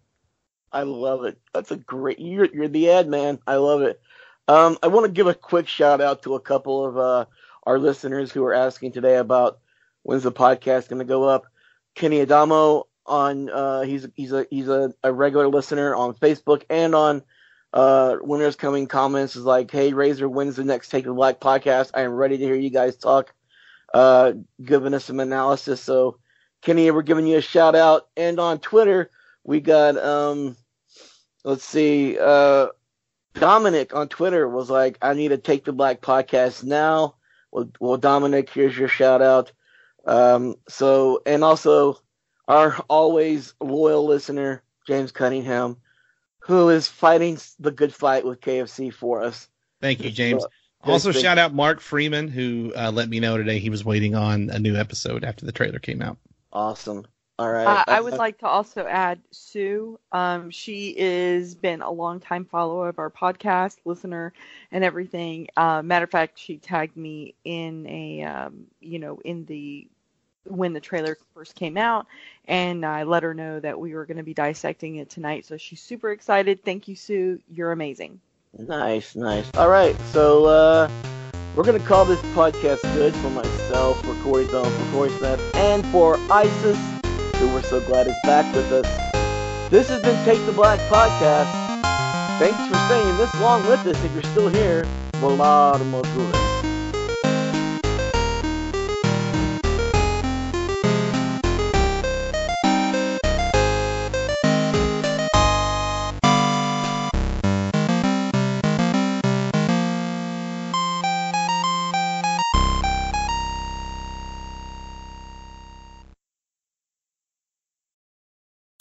I love it. That's a great. You're you're the ad man. I love it. Um, I want to give a quick shout out to a couple of uh, our listeners who are asking today about when's the podcast going to go up. Kenny Adamo on uh, he's he's a he's a, a regular listener on Facebook and on uh, Winter's Coming comments is like, hey Razor, when's the next Take the Black podcast? I am ready to hear you guys talk, uh, giving us some analysis. So Kenny, we're giving you a shout out, and on Twitter we got um let's see uh dominic on twitter was like i need to take the black podcast now well, well dominic here's your shout out um so and also our always loyal listener james cunningham who is fighting the good fight with kfc for us Thank you, James. Uh, Also, thank- shout out Mark Freeman, who uh, let me know today he was waiting on a new episode after the trailer came out. awesome All right. Uh, I would like to also add Sue. Um, she is been a long time follower of our podcast, listener, and everything. Uh, matter of fact, she tagged me in a, um, you know, in the when the trailer first came out, and I let her know that we were going to be dissecting it tonight. So she's super excited. Thank you, Sue. You're amazing. Nice, nice. All right, so uh, we're gonna call this podcast good for myself, for Corey Thone, for Corey Snap, and for Isis, who we're so glad is back with us. This has been Take the Black podcast. Thanks for staying this long with us. If you're still here, Valar Morghulis.